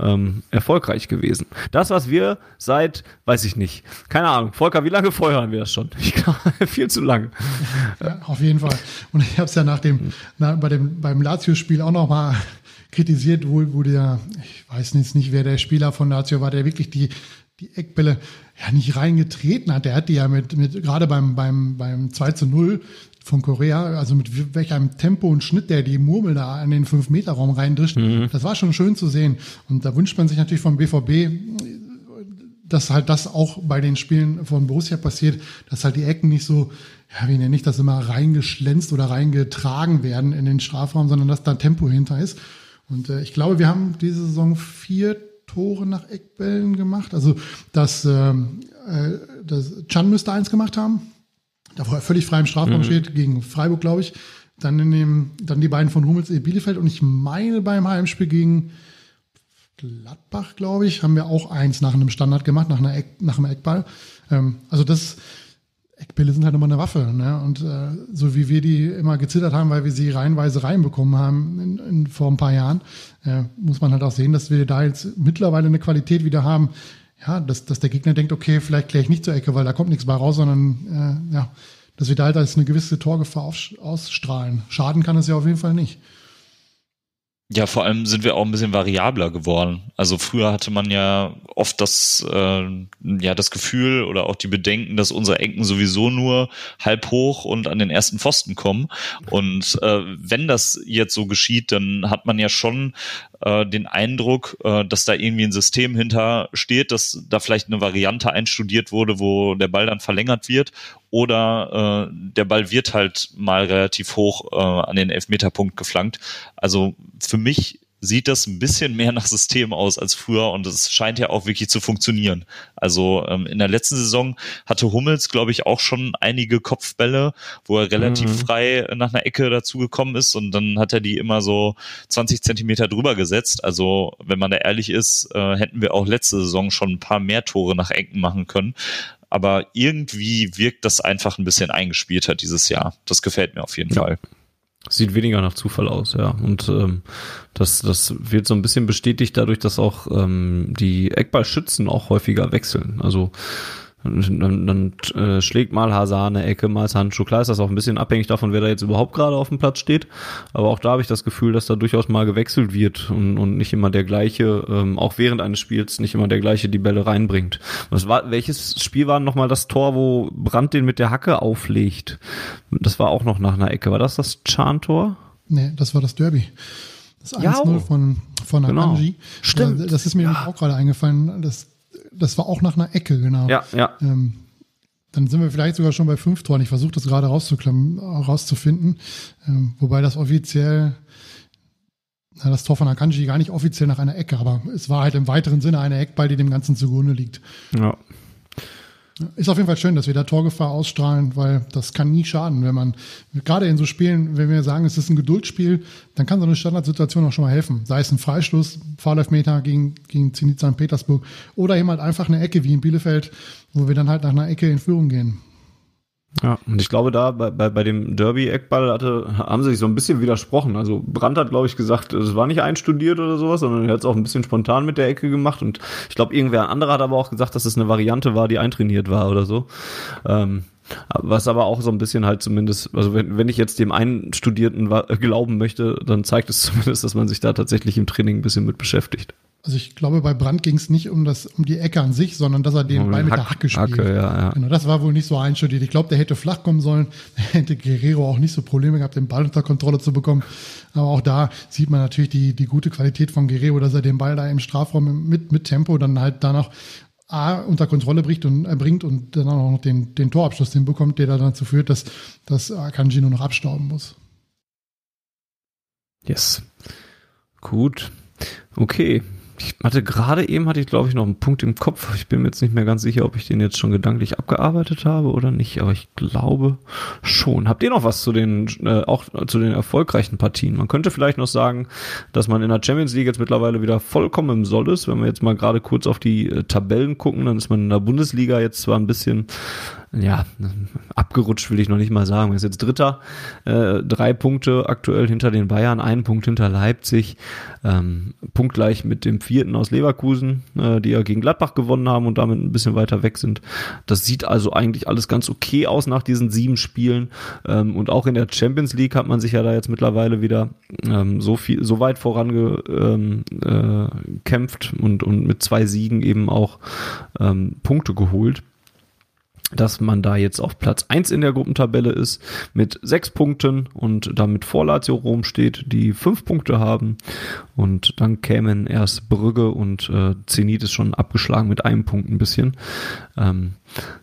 ähm, erfolgreich gewesen. Das, was wir seit, weiß ich nicht, keine Ahnung, Volker, wie lange feuern wir das schon? Ich glaube, viel zu lang. Ja, auf jeden Fall. Und ich habe es ja nach dem, na, bei dem, beim Lazio-Spiel auch noch mal kritisiert, wo, wo der, ich weiß jetzt nicht, wer der Spieler von Lazio war, der wirklich die, die Eckbälle ja nicht reingetreten hat. Der hat die ja mit, mit gerade beim, beim, beim 2 zu 0 von Korea, also mit welchem Tempo und Schnitt der die Murmel da in den 5-Meter-Raum reindrischt, mhm. das war schon schön zu sehen. Und da wünscht man sich natürlich vom BVB, dass halt das auch bei den Spielen von Borussia passiert, dass halt die Ecken nicht so, ja, wie nenne ich das immer, reingeschlänzt oder reingetragen werden in den Strafraum, sondern dass da Tempo hinter ist. Und äh, ich glaube, wir haben diese Saison vier Tore nach Eckbällen gemacht. Also das, ähm, äh, das Chan müsste eins gemacht haben, da wo er völlig frei im Strafraum mhm. steht, gegen Freiburg, glaube ich. Dann in dem, dann die beiden von Hummels in Bielefeld und ich meine beim Heimspiel gegen Gladbach, glaube ich, haben wir auch eins nach einem Standard gemacht, nach, einer Eck, nach einem Eckball. Ähm, also das Eckbälle sind halt immer eine Waffe. Ne? Und äh, so wie wir die immer gezittert haben, weil wir sie reihenweise reinbekommen haben in, in, vor ein paar Jahren, äh, muss man halt auch sehen, dass wir da jetzt mittlerweile eine Qualität wieder haben, ja, dass, dass der Gegner denkt, okay, vielleicht kläre ich nicht zur Ecke, weil da kommt nichts bei raus, sondern äh, ja, dass wir da halt als eine gewisse Torgefahr ausstrahlen. Schaden kann es ja auf jeden Fall nicht. Ja, vor allem sind wir auch ein bisschen variabler geworden. Also früher hatte man ja oft das, äh, ja, das Gefühl oder auch die Bedenken, dass unsere Ecken sowieso nur halb hoch und an den ersten Pfosten kommen. Und äh, wenn das jetzt so geschieht, dann hat man ja schon äh, den Eindruck, äh, dass da irgendwie ein System hinter steht, dass da vielleicht eine Variante einstudiert wurde, wo der Ball dann verlängert wird oder äh, der Ball wird halt mal relativ hoch äh, an den Elfmeterpunkt geflankt. Also für mich sieht das ein bisschen mehr nach System aus als früher und es scheint ja auch wirklich zu funktionieren. Also ähm, in der letzten Saison hatte Hummels, glaube ich, auch schon einige Kopfbälle, wo er relativ mhm. frei nach einer Ecke dazugekommen ist und dann hat er die immer so 20 Zentimeter drüber gesetzt. Also wenn man da ehrlich ist, äh, hätten wir auch letzte Saison schon ein paar mehr Tore nach Ecken machen können. Aber irgendwie wirkt das einfach ein bisschen eingespielter dieses Jahr. Das gefällt mir auf jeden ja. Fall. Sieht weniger nach Zufall aus, ja. Und ähm, das, das wird so ein bisschen bestätigt dadurch, dass auch ähm, die Eckballschützen auch häufiger wechseln. Also Dann, dann äh, schlägt mal Hazard eine Ecke, mal Sancho. Klar ist das auch ein bisschen abhängig davon, wer da jetzt überhaupt gerade auf dem Platz steht. Aber auch da habe ich das Gefühl, dass da durchaus mal gewechselt wird und, und nicht immer der gleiche, ähm, auch während eines Spiels nicht immer der gleiche die Bälle reinbringt. Was war, welches Spiel war nochmal das Tor, wo Brandt den mit der Hacke auflegt? Das war auch noch nach einer Ecke. War das das Chan-Tor? Nee, das war das Derby. Das 1-0 ja, oh. von, von Akanji. Genau. Stimmt. Das ist mir ja. auch gerade eingefallen. Das, das war auch nach einer Ecke, genau. Ja, ja. Ähm, dann sind wir vielleicht sogar schon bei fünf Toren. Ich versuche das gerade rauszufinden. Ähm, wobei das offiziell, na, das Tor von Akanji gar nicht offiziell nach einer Ecke, aber es war halt im weiteren Sinne eine Eckball, die dem Ganzen zugrunde liegt. Ja. Ist auf jeden Fall schön, dass wir da Torgefahr ausstrahlen, weil das kann nie schaden, wenn man, gerade in so Spielen, wenn wir sagen, es ist ein Geduldsspiel, dann kann so eine Standardsituation auch schon mal helfen. Sei es ein Freistoß, Fahrläufmeter gegen, gegen Zenit St. Petersburg oder eben halt einfach eine Ecke wie in Bielefeld, wo wir dann halt nach einer Ecke in Führung gehen. Ja, und ich glaube, da bei, bei, bei dem Derby-Eckball hatte, haben sie sich so ein bisschen widersprochen. Also Brandt hat, glaube ich, gesagt, es war nicht einstudiert oder sowas, sondern er hat es auch ein bisschen spontan mit der Ecke gemacht. Und ich glaube, irgendwer anderer hat aber auch gesagt, dass es eine Variante war, die eintrainiert war oder so. Ähm, was aber auch so ein bisschen halt zumindest, also wenn, wenn ich jetzt dem Einstudierten glauben möchte, dann zeigt es zumindest, dass man sich da tatsächlich im Training ein bisschen mit beschäftigt. Also ich glaube, bei Brandt ging es nicht um das, um die Ecke an sich, sondern dass er den um Ball mit Hack, der Hacke spielt. Hacke, ja, ja. Genau, das war wohl nicht so einstudiert. Ich glaube, der hätte flach kommen sollen. hätte Guerrero auch nicht so Probleme gehabt, den Ball unter Kontrolle zu bekommen. Aber auch da sieht man natürlich die, die gute Qualität von Guerrero, dass er den Ball da im Strafraum mit, mit Tempo dann halt danach A unter Kontrolle bringt und, äh, bringt und dann auch noch den, den Torabschluss hinbekommt, der da dazu führt, dass, dass Akanji nur noch abstauben muss. Yes. Gut. Okay, ich hatte gerade eben, hatte ich glaube ich noch einen Punkt im Kopf. Ich bin mir jetzt nicht mehr ganz sicher, ob ich den jetzt schon gedanklich abgearbeitet habe oder nicht, aber ich glaube schon. Habt ihr noch was zu den, äh, auch zu den erfolgreichen Partien? Man könnte vielleicht noch sagen, dass man in der Champions League jetzt mittlerweile wieder vollkommen im Soll ist. Wenn wir jetzt mal gerade kurz auf die äh, Tabellen gucken, dann ist man in der Bundesliga jetzt zwar ein bisschen ja, abgerutscht will ich noch nicht mal sagen. Er ist jetzt Dritter, äh, drei Punkte aktuell hinter den Bayern, einen Punkt hinter Leipzig, ähm, punktgleich mit dem vierten aus Leverkusen, äh, die ja gegen Gladbach gewonnen haben und damit ein bisschen weiter weg sind. Das sieht also eigentlich alles ganz okay aus nach diesen sieben Spielen. Ähm, und auch in der Champions League hat man sich ja da jetzt mittlerweile wieder ähm, so viel, so weit vorangekämpft äh, und, und mit zwei Siegen eben auch ähm, Punkte geholt dass man da jetzt auf Platz eins in der Gruppentabelle ist mit sechs Punkten und damit vor Lazio Rom steht, die fünf Punkte haben und dann kämen erst Brügge und äh, Zenit ist schon abgeschlagen mit einem Punkt ein bisschen. Ähm,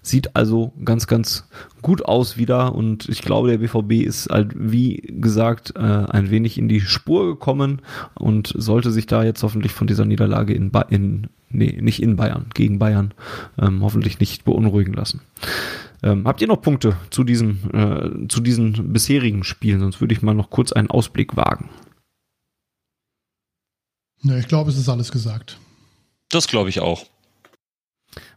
sieht also ganz, ganz gut aus wieder und ich glaube, der BVB ist halt, wie gesagt, äh, ein wenig in die Spur gekommen und sollte sich da jetzt hoffentlich von dieser Niederlage in, ba in nee, nicht in Bayern, gegen Bayern, ähm, hoffentlich nicht beunruhigen lassen. Ähm, habt ihr noch Punkte zu diesen, äh, zu diesen bisherigen Spielen? Sonst würde ich mal noch kurz einen Ausblick wagen. Ne, ich glaube, es ist alles gesagt. Das glaube ich auch.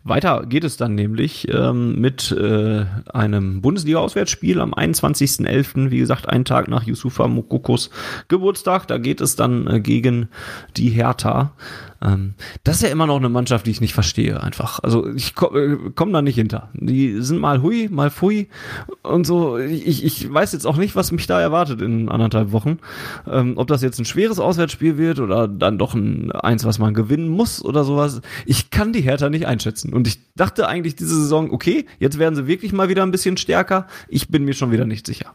Weiter geht es dann nämlich ähm, mit äh, einem Bundesliga-Auswärtsspiel am 21.11., wie gesagt, einen Tag nach Yusufa Mokokos Geburtstag. Da geht es dann äh, gegen die Hertha. Ähm, das ist ja immer noch eine Mannschaft, die ich nicht verstehe, einfach. Also ich komme äh, komm da nicht hinter. Die sind mal hui, mal fui und so. Ich, ich weiß jetzt auch nicht, was mich da erwartet in anderthalb Wochen. Ähm, ob das jetzt ein schweres Auswärtsspiel wird oder dann doch ein eins, was man gewinnen muss oder sowas. Ich kann die Hertha nicht einschätzen. Und ich dachte eigentlich diese Saison, okay, jetzt werden sie wirklich mal wieder ein bisschen stärker. Ich bin mir schon wieder nicht sicher.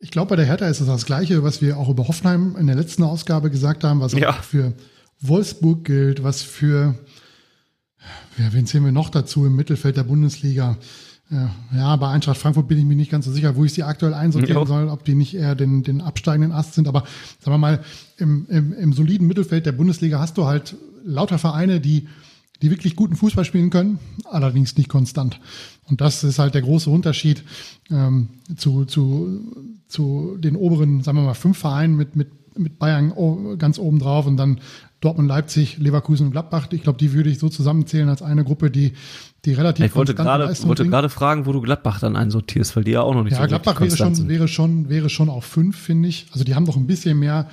Ich glaube, bei der Hertha ist es das Gleiche, was wir auch über Hoffenheim in der letzten Ausgabe gesagt haben, was ja. auch für Wolfsburg gilt, was für, ja, wen zählen wir noch dazu im Mittelfeld der Bundesliga? Ja, bei Eintracht Frankfurt bin ich mir nicht ganz so sicher, wo ich sie aktuell einsortieren ja. soll, ob die nicht eher den, den absteigenden Ast sind. Aber sagen wir mal, im, im, im soliden Mittelfeld der Bundesliga hast du halt lauter Vereine, die, die wirklich guten Fußball spielen können, allerdings nicht konstant. Und das ist halt der große Unterschied ähm, zu, zu, zu den oberen, sagen wir mal, fünf Vereinen mit, mit, mit Bayern ganz oben drauf und dann Dortmund, Leipzig, Leverkusen und Gladbach. Ich glaube, die würde ich so zusammenzählen als eine Gruppe, die, die relativ Ich wollte gerade, wollte gerade fragen, wo du Gladbach dann einsortierst, weil die ja auch noch nicht ja, so Gladbach wäre schon, wäre schon, wäre schon auf fünf, finde ich. Also die haben doch ein bisschen mehr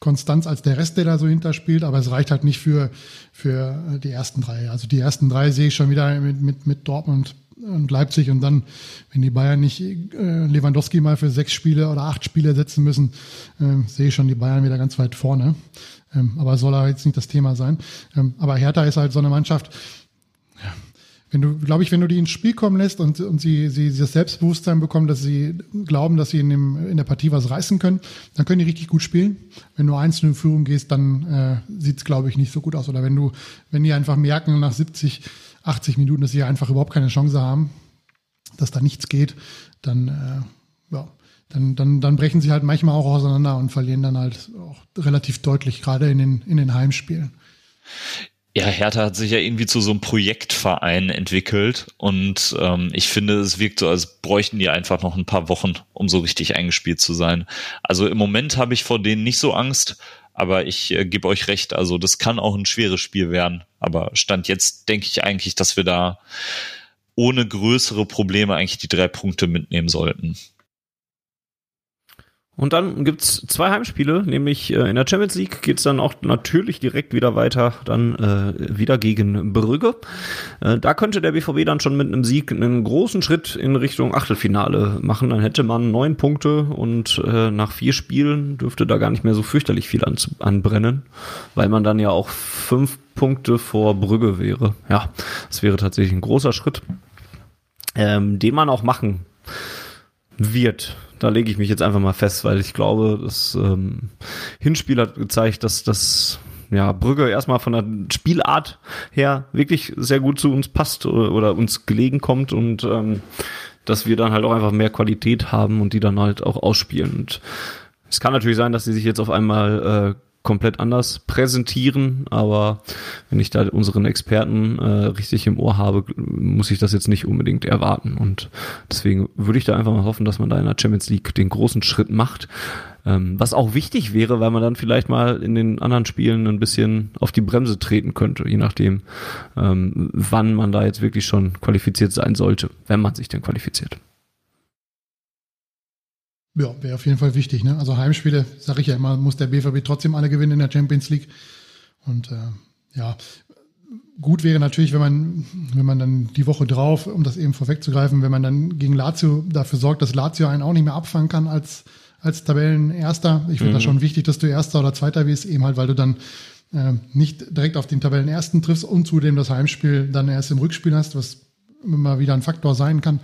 Konstanz als der Rest, der da so hinterspielt, aber es reicht halt nicht für, für die ersten drei. Also die ersten drei sehe ich schon wieder mit, mit, mit Dortmund und Leipzig und dann, wenn die Bayern nicht äh, Lewandowski mal für sechs Spiele oder acht Spiele setzen müssen, äh, sehe ich schon die Bayern wieder ganz weit vorne. Ähm, aber soll er jetzt nicht das Thema sein. Ähm, aber Hertha ist halt so eine Mannschaft, wenn du, glaube ich, wenn du die ins Spiel kommen lässt und, und sie, sie, das Selbstbewusstsein bekommen, dass sie glauben, dass sie in, dem, in der Partie was reißen können, dann können die richtig gut spielen. Wenn du einzeln in Führung gehst, dann äh, sieht es, glaube ich, nicht so gut aus. Oder wenn du, wenn die einfach merken nach 70, 80 Minuten, dass sie einfach überhaupt keine Chance haben, dass da nichts geht, dann, äh, ja, dann, dann, dann brechen sie halt manchmal auch auseinander und verlieren dann halt auch relativ deutlich, gerade in den, in den Heimspielen. Ja, Hertha hat sich ja irgendwie zu so einem Projektverein entwickelt und ähm, ich finde, es wirkt so, als bräuchten die einfach noch ein paar Wochen, um so richtig eingespielt zu sein. Also im Moment habe ich vor denen nicht so Angst, aber ich äh, gebe euch recht, also das kann auch ein schweres Spiel werden. Aber Stand jetzt denke ich eigentlich, dass wir da ohne größere Probleme eigentlich die drei Punkte mitnehmen sollten. Und dann gibt's zwei Heimspiele, nämlich äh, in der Champions League geht's dann auch natürlich direkt wieder weiter, dann äh, wieder gegen Brügge. Äh, da könnte der BVB dann schon mit einem Sieg einen großen Schritt in Richtung Achtelfinale machen. Dann hätte man neun Punkte und äh, nach vier Spielen dürfte da gar nicht mehr so fürchterlich viel an, anbrennen, weil man dann ja auch fünf Punkte vor Brügge wäre. Ja, das wäre tatsächlich ein großer Schritt, ähm, den man auch machen wird. Da lege ich mich jetzt einfach mal fest, weil ich glaube, das ähm, Hinspiel hat gezeigt, dass das ja, Brügge erstmal von der Spielart her wirklich sehr gut zu uns passt oder, oder uns gelegen kommt und ähm, dass wir dann halt auch einfach mehr Qualität haben und die dann halt auch ausspielen. Und es kann natürlich sein, dass sie sich jetzt auf einmal äh, komplett anders präsentieren, aber wenn ich da unseren Experten äh, richtig im Ohr habe, muss ich das jetzt nicht unbedingt erwarten und deswegen würde ich da einfach mal hoffen, dass man da in der Champions League den großen Schritt macht, ähm, was auch wichtig wäre, weil man dann vielleicht mal in den anderen Spielen ein bisschen auf die Bremse treten könnte, je nachdem, ähm, wann man da jetzt wirklich schon qualifiziert sein sollte, wenn man sich denn qualifiziert. Ja, wäre auf jeden Fall wichtig. Ne? Also Heimspiele, sage ich ja immer, muss der BVB trotzdem alle gewinnen in der Champions League. Und äh, ja, gut wäre natürlich, wenn man, wenn man dann die Woche drauf, um das eben vorwegzugreifen, wenn man dann gegen Lazio dafür sorgt, dass Lazio einen auch nicht mehr abfangen kann als, als Tabellenerster. Ich finde mhm. das schon wichtig, dass du Erster oder Zweiter wirst, eben halt, weil du dann äh, nicht direkt auf den Tabellenersten triffst und zudem das Heimspiel dann erst im Rückspiel hast, was immer wieder ein Faktor sein kann.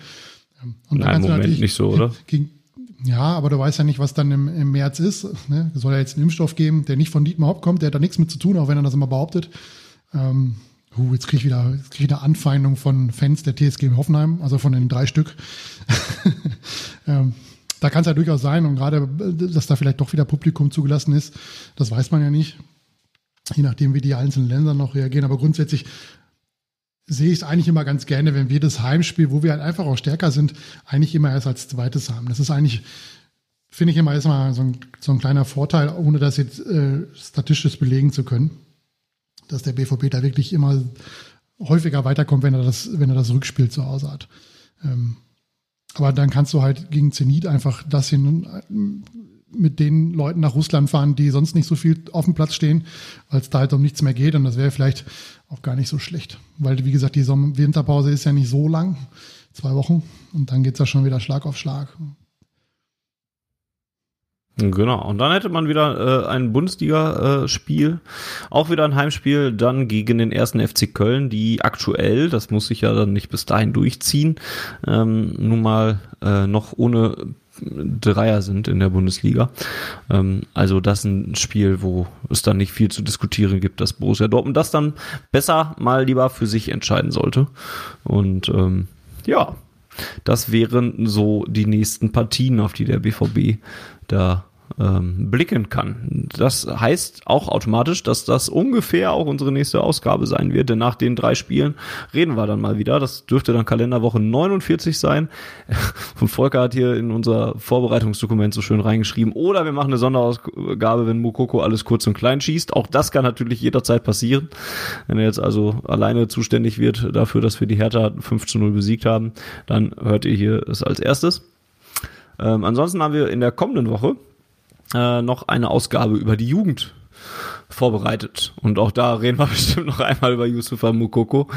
Und dann Nein, kannst Moment du natürlich nicht so, oder? Gegen, ja, aber du weißt ja nicht, was dann im, im März ist. Ne? Es soll ja jetzt einen Impfstoff geben, der nicht von Dietmar Hopp kommt, der hat da nichts mit zu tun, auch wenn er das immer behauptet. Ähm, uh, jetzt kriege ich wieder, krieg eine Anfeindung von Fans der TSG Hoffenheim, also von den drei Stück. ähm, da kann es ja durchaus sein und gerade, dass da vielleicht doch wieder Publikum zugelassen ist, das weiß man ja nicht. Je nachdem, wie die einzelnen Länder noch reagieren. Aber grundsätzlich sehe ich es eigentlich immer ganz gerne, wenn wir das Heimspiel, wo wir halt einfach auch stärker sind, eigentlich immer erst als zweites haben. Das ist eigentlich, finde ich immer erstmal so ein, so ein kleiner Vorteil, ohne das jetzt äh, statistisch belegen zu können, dass der BVB da wirklich immer häufiger weiterkommt, wenn er das, wenn er das Rückspiel zu Hause hat. Ähm, aber dann kannst du halt gegen Zenit einfach das hin mit den Leuten nach Russland fahren, die sonst nicht so viel auf dem Platz stehen, weil es da halt um nichts mehr geht. Und das wäre vielleicht auch gar nicht so schlecht. Weil, wie gesagt, die Sommer Winterpause ist ja nicht so lang, zwei Wochen. Und dann geht's ja schon wieder Schlag auf Schlag. Genau, und dann hätte man wieder äh, ein Bundesliga-Spiel, äh, auch wieder ein Heimspiel, dann gegen den ersten FC Köln, die aktuell, das muss sich ja dann nicht bis dahin durchziehen, ähm, nun mal äh, noch ohne Dreier sind in der Bundesliga. Ähm, also das ist ein Spiel, wo es dann nicht viel zu diskutieren gibt, dass Borussia Dortmund das dann besser mal lieber für sich entscheiden sollte. Und ähm, ja, das wären so die nächsten Partien, auf die der BVB da ähm, blicken kann. Das heißt auch automatisch, dass das ungefähr auch unsere nächste Ausgabe sein wird, denn nach den drei Spielen reden wir dann mal wieder. Das dürfte dann Kalenderwoche 49 sein. Und Volker hat hier in unser Vorbereitungsdokument so schön reingeschrieben, oder wir machen eine Sonderausgabe, wenn Mukoko alles kurz und klein schießt. Auch das kann natürlich jederzeit passieren. Wenn er jetzt also alleine zuständig wird dafür, dass wir die Hertha 5 zu 0 besiegt haben, dann hört ihr hier es als erstes. Ähm, ansonsten haben wir in der kommenden Woche äh, noch eine Ausgabe über die Jugend vorbereitet. Und auch da reden wir bestimmt noch einmal über Yusufa Mukoko.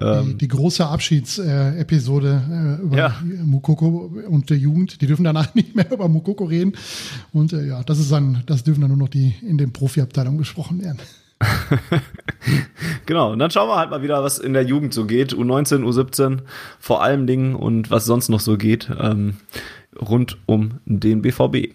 Ähm, die, die, große Abschiedsepisode äh, über ja. Mukoko und der Jugend. Die dürfen danach nicht mehr über Mukoko reden. Und äh, ja, das ist dann, das dürfen dann nur noch die in den Profiabteilungen besprochen werden. genau, und dann schauen wir halt mal wieder, was in der Jugend so geht. U19, U17 vor allem Dingen und was sonst noch so geht ähm, rund um den BVB.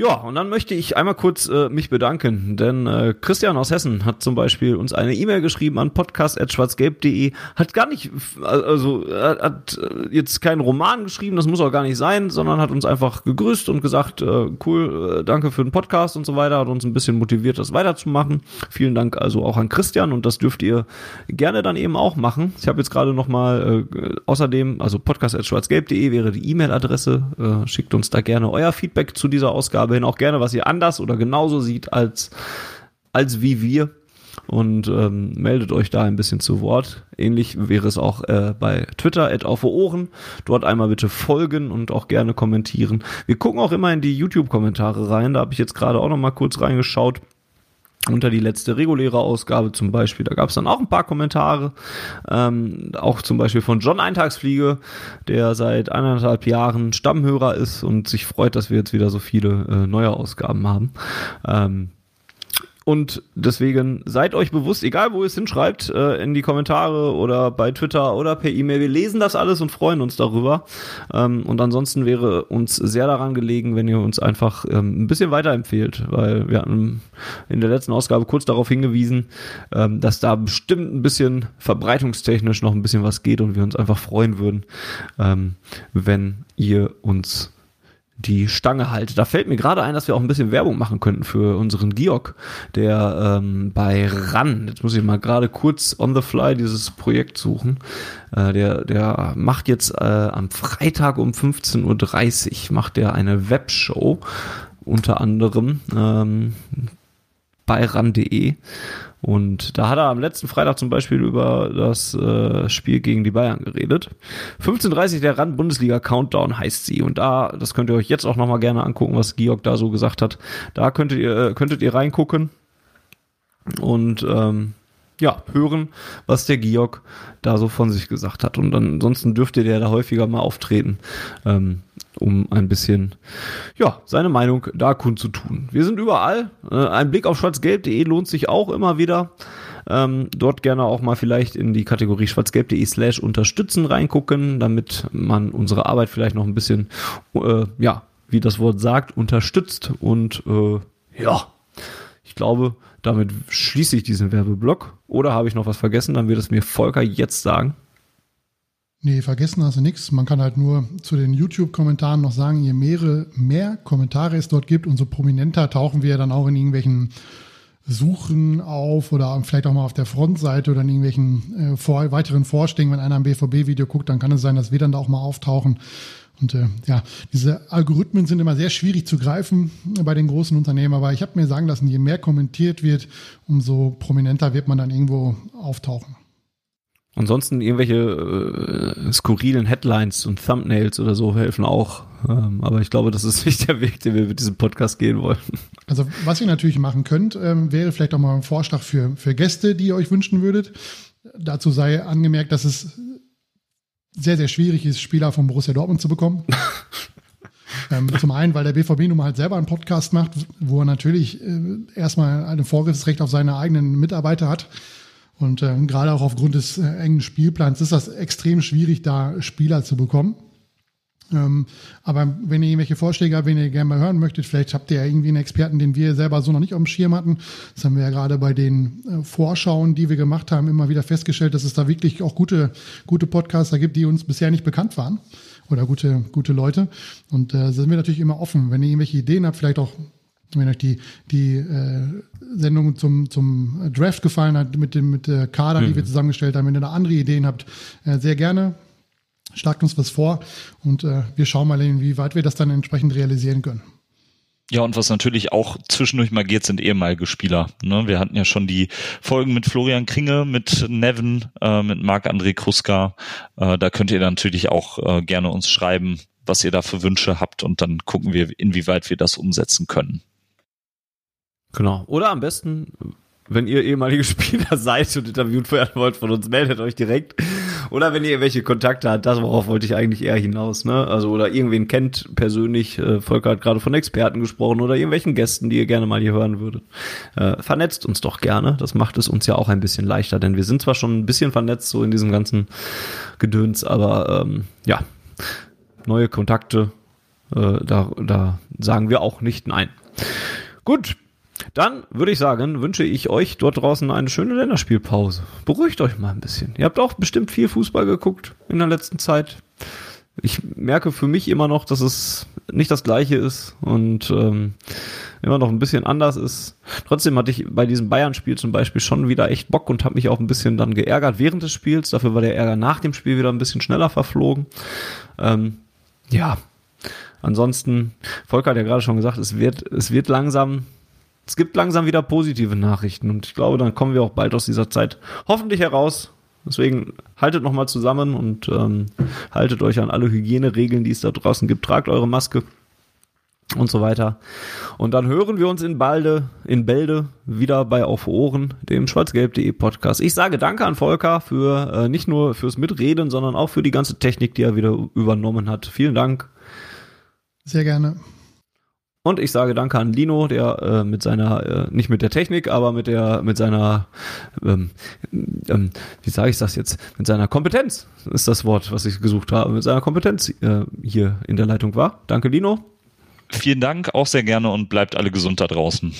Ja, und dann möchte ich einmal kurz äh, mich bedanken, denn äh, Christian aus Hessen hat zum Beispiel uns eine E-Mail geschrieben an podcast.schwarzgelb.de, hat gar nicht, also hat jetzt keinen Roman geschrieben, das muss auch gar nicht sein, sondern hat uns einfach gegrüßt und gesagt, äh, cool, äh, danke für den Podcast und so weiter, hat uns ein bisschen motiviert, das weiterzumachen. Vielen Dank also auch an Christian und das dürft ihr gerne dann eben auch machen. Ich habe jetzt gerade nochmal äh, außerdem, also podcast.schwarzgelb.de wäre die E-Mail-Adresse, äh, schickt uns da gerne euer Feedback zu dieser Ausgabe aber hin auch gerne, was ihr anders oder genauso sieht als, als wie wir. Und ähm, meldet euch da ein bisschen zu Wort. Ähnlich wäre es auch äh, bei Twitter, auf Ohren. Dort einmal bitte folgen und auch gerne kommentieren. Wir gucken auch immer in die YouTube-Kommentare rein. Da habe ich jetzt gerade auch noch mal kurz reingeschaut unter die letzte reguläre Ausgabe zum Beispiel. Da gab es dann auch ein paar Kommentare, ähm, auch zum Beispiel von John Eintagsfliege, der seit eineinhalb Jahren Stammhörer ist und sich freut, dass wir jetzt wieder so viele äh, neue Ausgaben haben. Ähm, und deswegen seid euch bewusst, egal wo ihr es hinschreibt, äh, in die Kommentare oder bei Twitter oder per E-Mail, wir lesen das alles und freuen uns darüber. Ähm, und ansonsten wäre uns sehr daran gelegen, wenn ihr uns einfach ähm, ein bisschen weiterempfehlt, weil wir hatten in der letzten Ausgabe kurz darauf hingewiesen, ähm, dass da bestimmt ein bisschen verbreitungstechnisch noch ein bisschen was geht und wir uns einfach freuen würden, ähm, wenn ihr uns die Stange halte. Da fällt mir gerade ein, dass wir auch ein bisschen Werbung machen könnten für unseren Georg, der ähm, bei RAN, jetzt muss ich mal gerade kurz on the fly dieses Projekt suchen, äh, der, der macht jetzt äh, am Freitag um 15.30 Uhr macht der eine Webshow, unter anderem ähm, bei ran.de und da hat er am letzten Freitag zum Beispiel über das äh, Spiel gegen die Bayern geredet. 15.30 der Rand Bundesliga Countdown heißt sie. Und da, das könnt ihr euch jetzt auch nochmal gerne angucken, was Georg da so gesagt hat. Da könntet ihr, äh, könntet ihr reingucken. Und ähm, ja, hören, was der Georg da so von sich gesagt hat. Und ansonsten dürfte der da häufiger mal auftreten, ähm, um ein bisschen, ja, seine Meinung da kundzutun. Wir sind überall. Äh, ein Blick auf schwarzgelb.de lohnt sich auch immer wieder. Ähm, dort gerne auch mal vielleicht in die Kategorie schwarzgelb.de slash unterstützen reingucken, damit man unsere Arbeit vielleicht noch ein bisschen, äh, ja, wie das Wort sagt, unterstützt und äh, ja, glaube, damit schließe ich diesen Werbeblock. Oder habe ich noch was vergessen? Dann wird es mir Volker jetzt sagen. Nee, vergessen hast du nichts. Man kann halt nur zu den YouTube-Kommentaren noch sagen, je mehrere, mehr Kommentare es dort gibt, umso prominenter tauchen wir dann auch in irgendwelchen Suchen auf oder vielleicht auch mal auf der Frontseite oder in irgendwelchen äh, vor, weiteren Vorschlägen. Wenn einer ein BVB-Video guckt, dann kann es sein, dass wir dann da auch mal auftauchen. Und äh, ja, diese Algorithmen sind immer sehr schwierig zu greifen bei den großen Unternehmen, aber ich habe mir sagen lassen, je mehr kommentiert wird, umso prominenter wird man dann irgendwo auftauchen. Ansonsten irgendwelche äh, skurrilen Headlines und Thumbnails oder so helfen auch. Ähm, aber ich glaube, das ist nicht der Weg, den wir mit diesem Podcast gehen wollen. Also was ihr natürlich machen könnt, ähm, wäre vielleicht auch mal ein Vorschlag für, für Gäste, die ihr euch wünschen würdet. Dazu sei angemerkt, dass es sehr, sehr schwierig ist, Spieler von Borussia Dortmund zu bekommen. ähm, zum einen, weil der BVB nun mal halt selber einen Podcast macht, wo er natürlich äh, erstmal ein Vorgriffsrecht auf seine eigenen Mitarbeiter hat. Und äh, gerade auch aufgrund des äh, engen Spielplans ist das extrem schwierig, da Spieler zu bekommen. Ähm, aber wenn ihr irgendwelche Vorschläge habt, wenn ihr gerne mal hören möchtet, vielleicht habt ihr ja irgendwie einen Experten, den wir selber so noch nicht auf dem Schirm hatten. Das haben wir ja gerade bei den äh, Vorschauen, die wir gemacht haben, immer wieder festgestellt, dass es da wirklich auch gute, gute Podcaster gibt, die uns bisher nicht bekannt waren. Oder gute, gute Leute. Und äh, sind wir natürlich immer offen. Wenn ihr irgendwelche Ideen habt, vielleicht auch wenn euch die, die äh, Sendung zum, zum Draft gefallen hat, mit dem mit der Kader, mhm. die wir zusammengestellt haben, wenn ihr da andere Ideen habt, äh, sehr gerne schlagt uns was vor und äh, wir schauen mal, inwieweit wir das dann entsprechend realisieren können. Ja, und was natürlich auch zwischendurch mal geht, sind ehemalige Spieler. Ne? Wir hatten ja schon die Folgen mit Florian Kringe, mit Nevin, äh, mit Marc-André Kruska. Äh, da könnt ihr natürlich auch äh, gerne uns schreiben, was ihr da für Wünsche habt und dann gucken wir, inwieweit wir das umsetzen können. Genau. Oder am besten, wenn ihr ehemalige Spieler seid und interviewt werden wollt von uns, meldet euch direkt. Oder wenn ihr irgendwelche Kontakte habt, das worauf wollte ich eigentlich eher hinaus, ne? Also oder irgendwen kennt persönlich, äh, Volker hat gerade von Experten gesprochen oder irgendwelchen Gästen, die ihr gerne mal hier hören würdet. Äh, vernetzt uns doch gerne. Das macht es uns ja auch ein bisschen leichter, denn wir sind zwar schon ein bisschen vernetzt so in diesem ganzen Gedöns, aber ähm, ja, neue Kontakte, äh, da, da sagen wir auch nicht nein. Gut, dann würde ich sagen, wünsche ich euch dort draußen eine schöne Länderspielpause. Beruhigt euch mal ein bisschen. Ihr habt auch bestimmt viel Fußball geguckt in der letzten Zeit. Ich merke für mich immer noch, dass es nicht das gleiche ist und ähm, immer noch ein bisschen anders ist. Trotzdem hatte ich bei diesem Bayern-Spiel zum Beispiel schon wieder echt Bock und habe mich auch ein bisschen dann geärgert während des Spiels. Dafür war der Ärger nach dem Spiel wieder ein bisschen schneller verflogen. Ähm, ja, ansonsten, Volker hat ja gerade schon gesagt, es wird, es wird langsam es gibt langsam wieder positive Nachrichten und ich glaube, dann kommen wir auch bald aus dieser Zeit hoffentlich heraus. Deswegen haltet nochmal zusammen und ähm, haltet euch an alle Hygieneregeln, die es da draußen gibt. Tragt eure Maske und so weiter. Und dann hören wir uns in Balde, in Bälde wieder bei Auf Ohren, dem schwarzgelb.de Podcast. Ich sage danke an Volker für äh, nicht nur fürs Mitreden, sondern auch für die ganze Technik, die er wieder übernommen hat. Vielen Dank. Sehr gerne. Und ich sage danke an Lino, der äh, mit seiner, äh, nicht mit der Technik, aber mit der, mit seiner, ähm, ähm, wie sage ich das jetzt, mit seiner Kompetenz, ist das Wort, was ich gesucht habe, mit seiner Kompetenz äh, hier in der Leitung war. Danke, Lino. Vielen Dank, auch sehr gerne und bleibt alle gesund da draußen.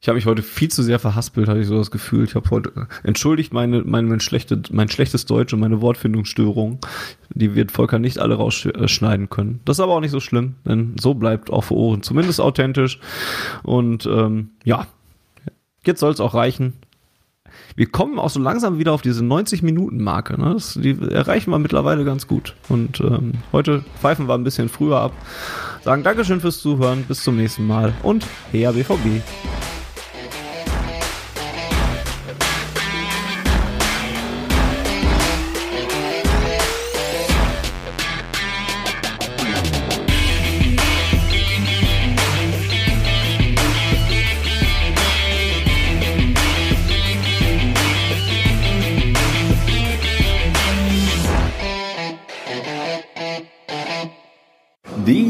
Ich habe mich heute viel zu sehr verhaspelt, hatte ich so das Gefühl. Ich habe heute entschuldigt meine, mein, mein, schlechte, mein schlechtes Deutsch und meine Wortfindungsstörung. Die wird Volker nicht alle rausschneiden können. Das ist aber auch nicht so schlimm, denn so bleibt auf Ohren zumindest authentisch. Und ähm, ja, jetzt soll es auch reichen. Wir kommen auch so langsam wieder auf diese 90-Minuten-Marke. Ne? die erreichen wir mittlerweile ganz gut. Und ähm, heute pfeifen wir ein bisschen früher ab. Sagen Dankeschön fürs Zuhören. Bis zum nächsten Mal und her BVB.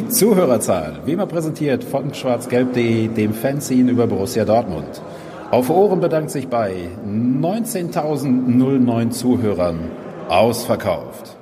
Zuhörerzahl, wie immer präsentiert von schwarzgelb.de, dem Fanzine über Borussia Dortmund. Auf Ohren bedankt sich bei 19.009 Zuhörern ausverkauft.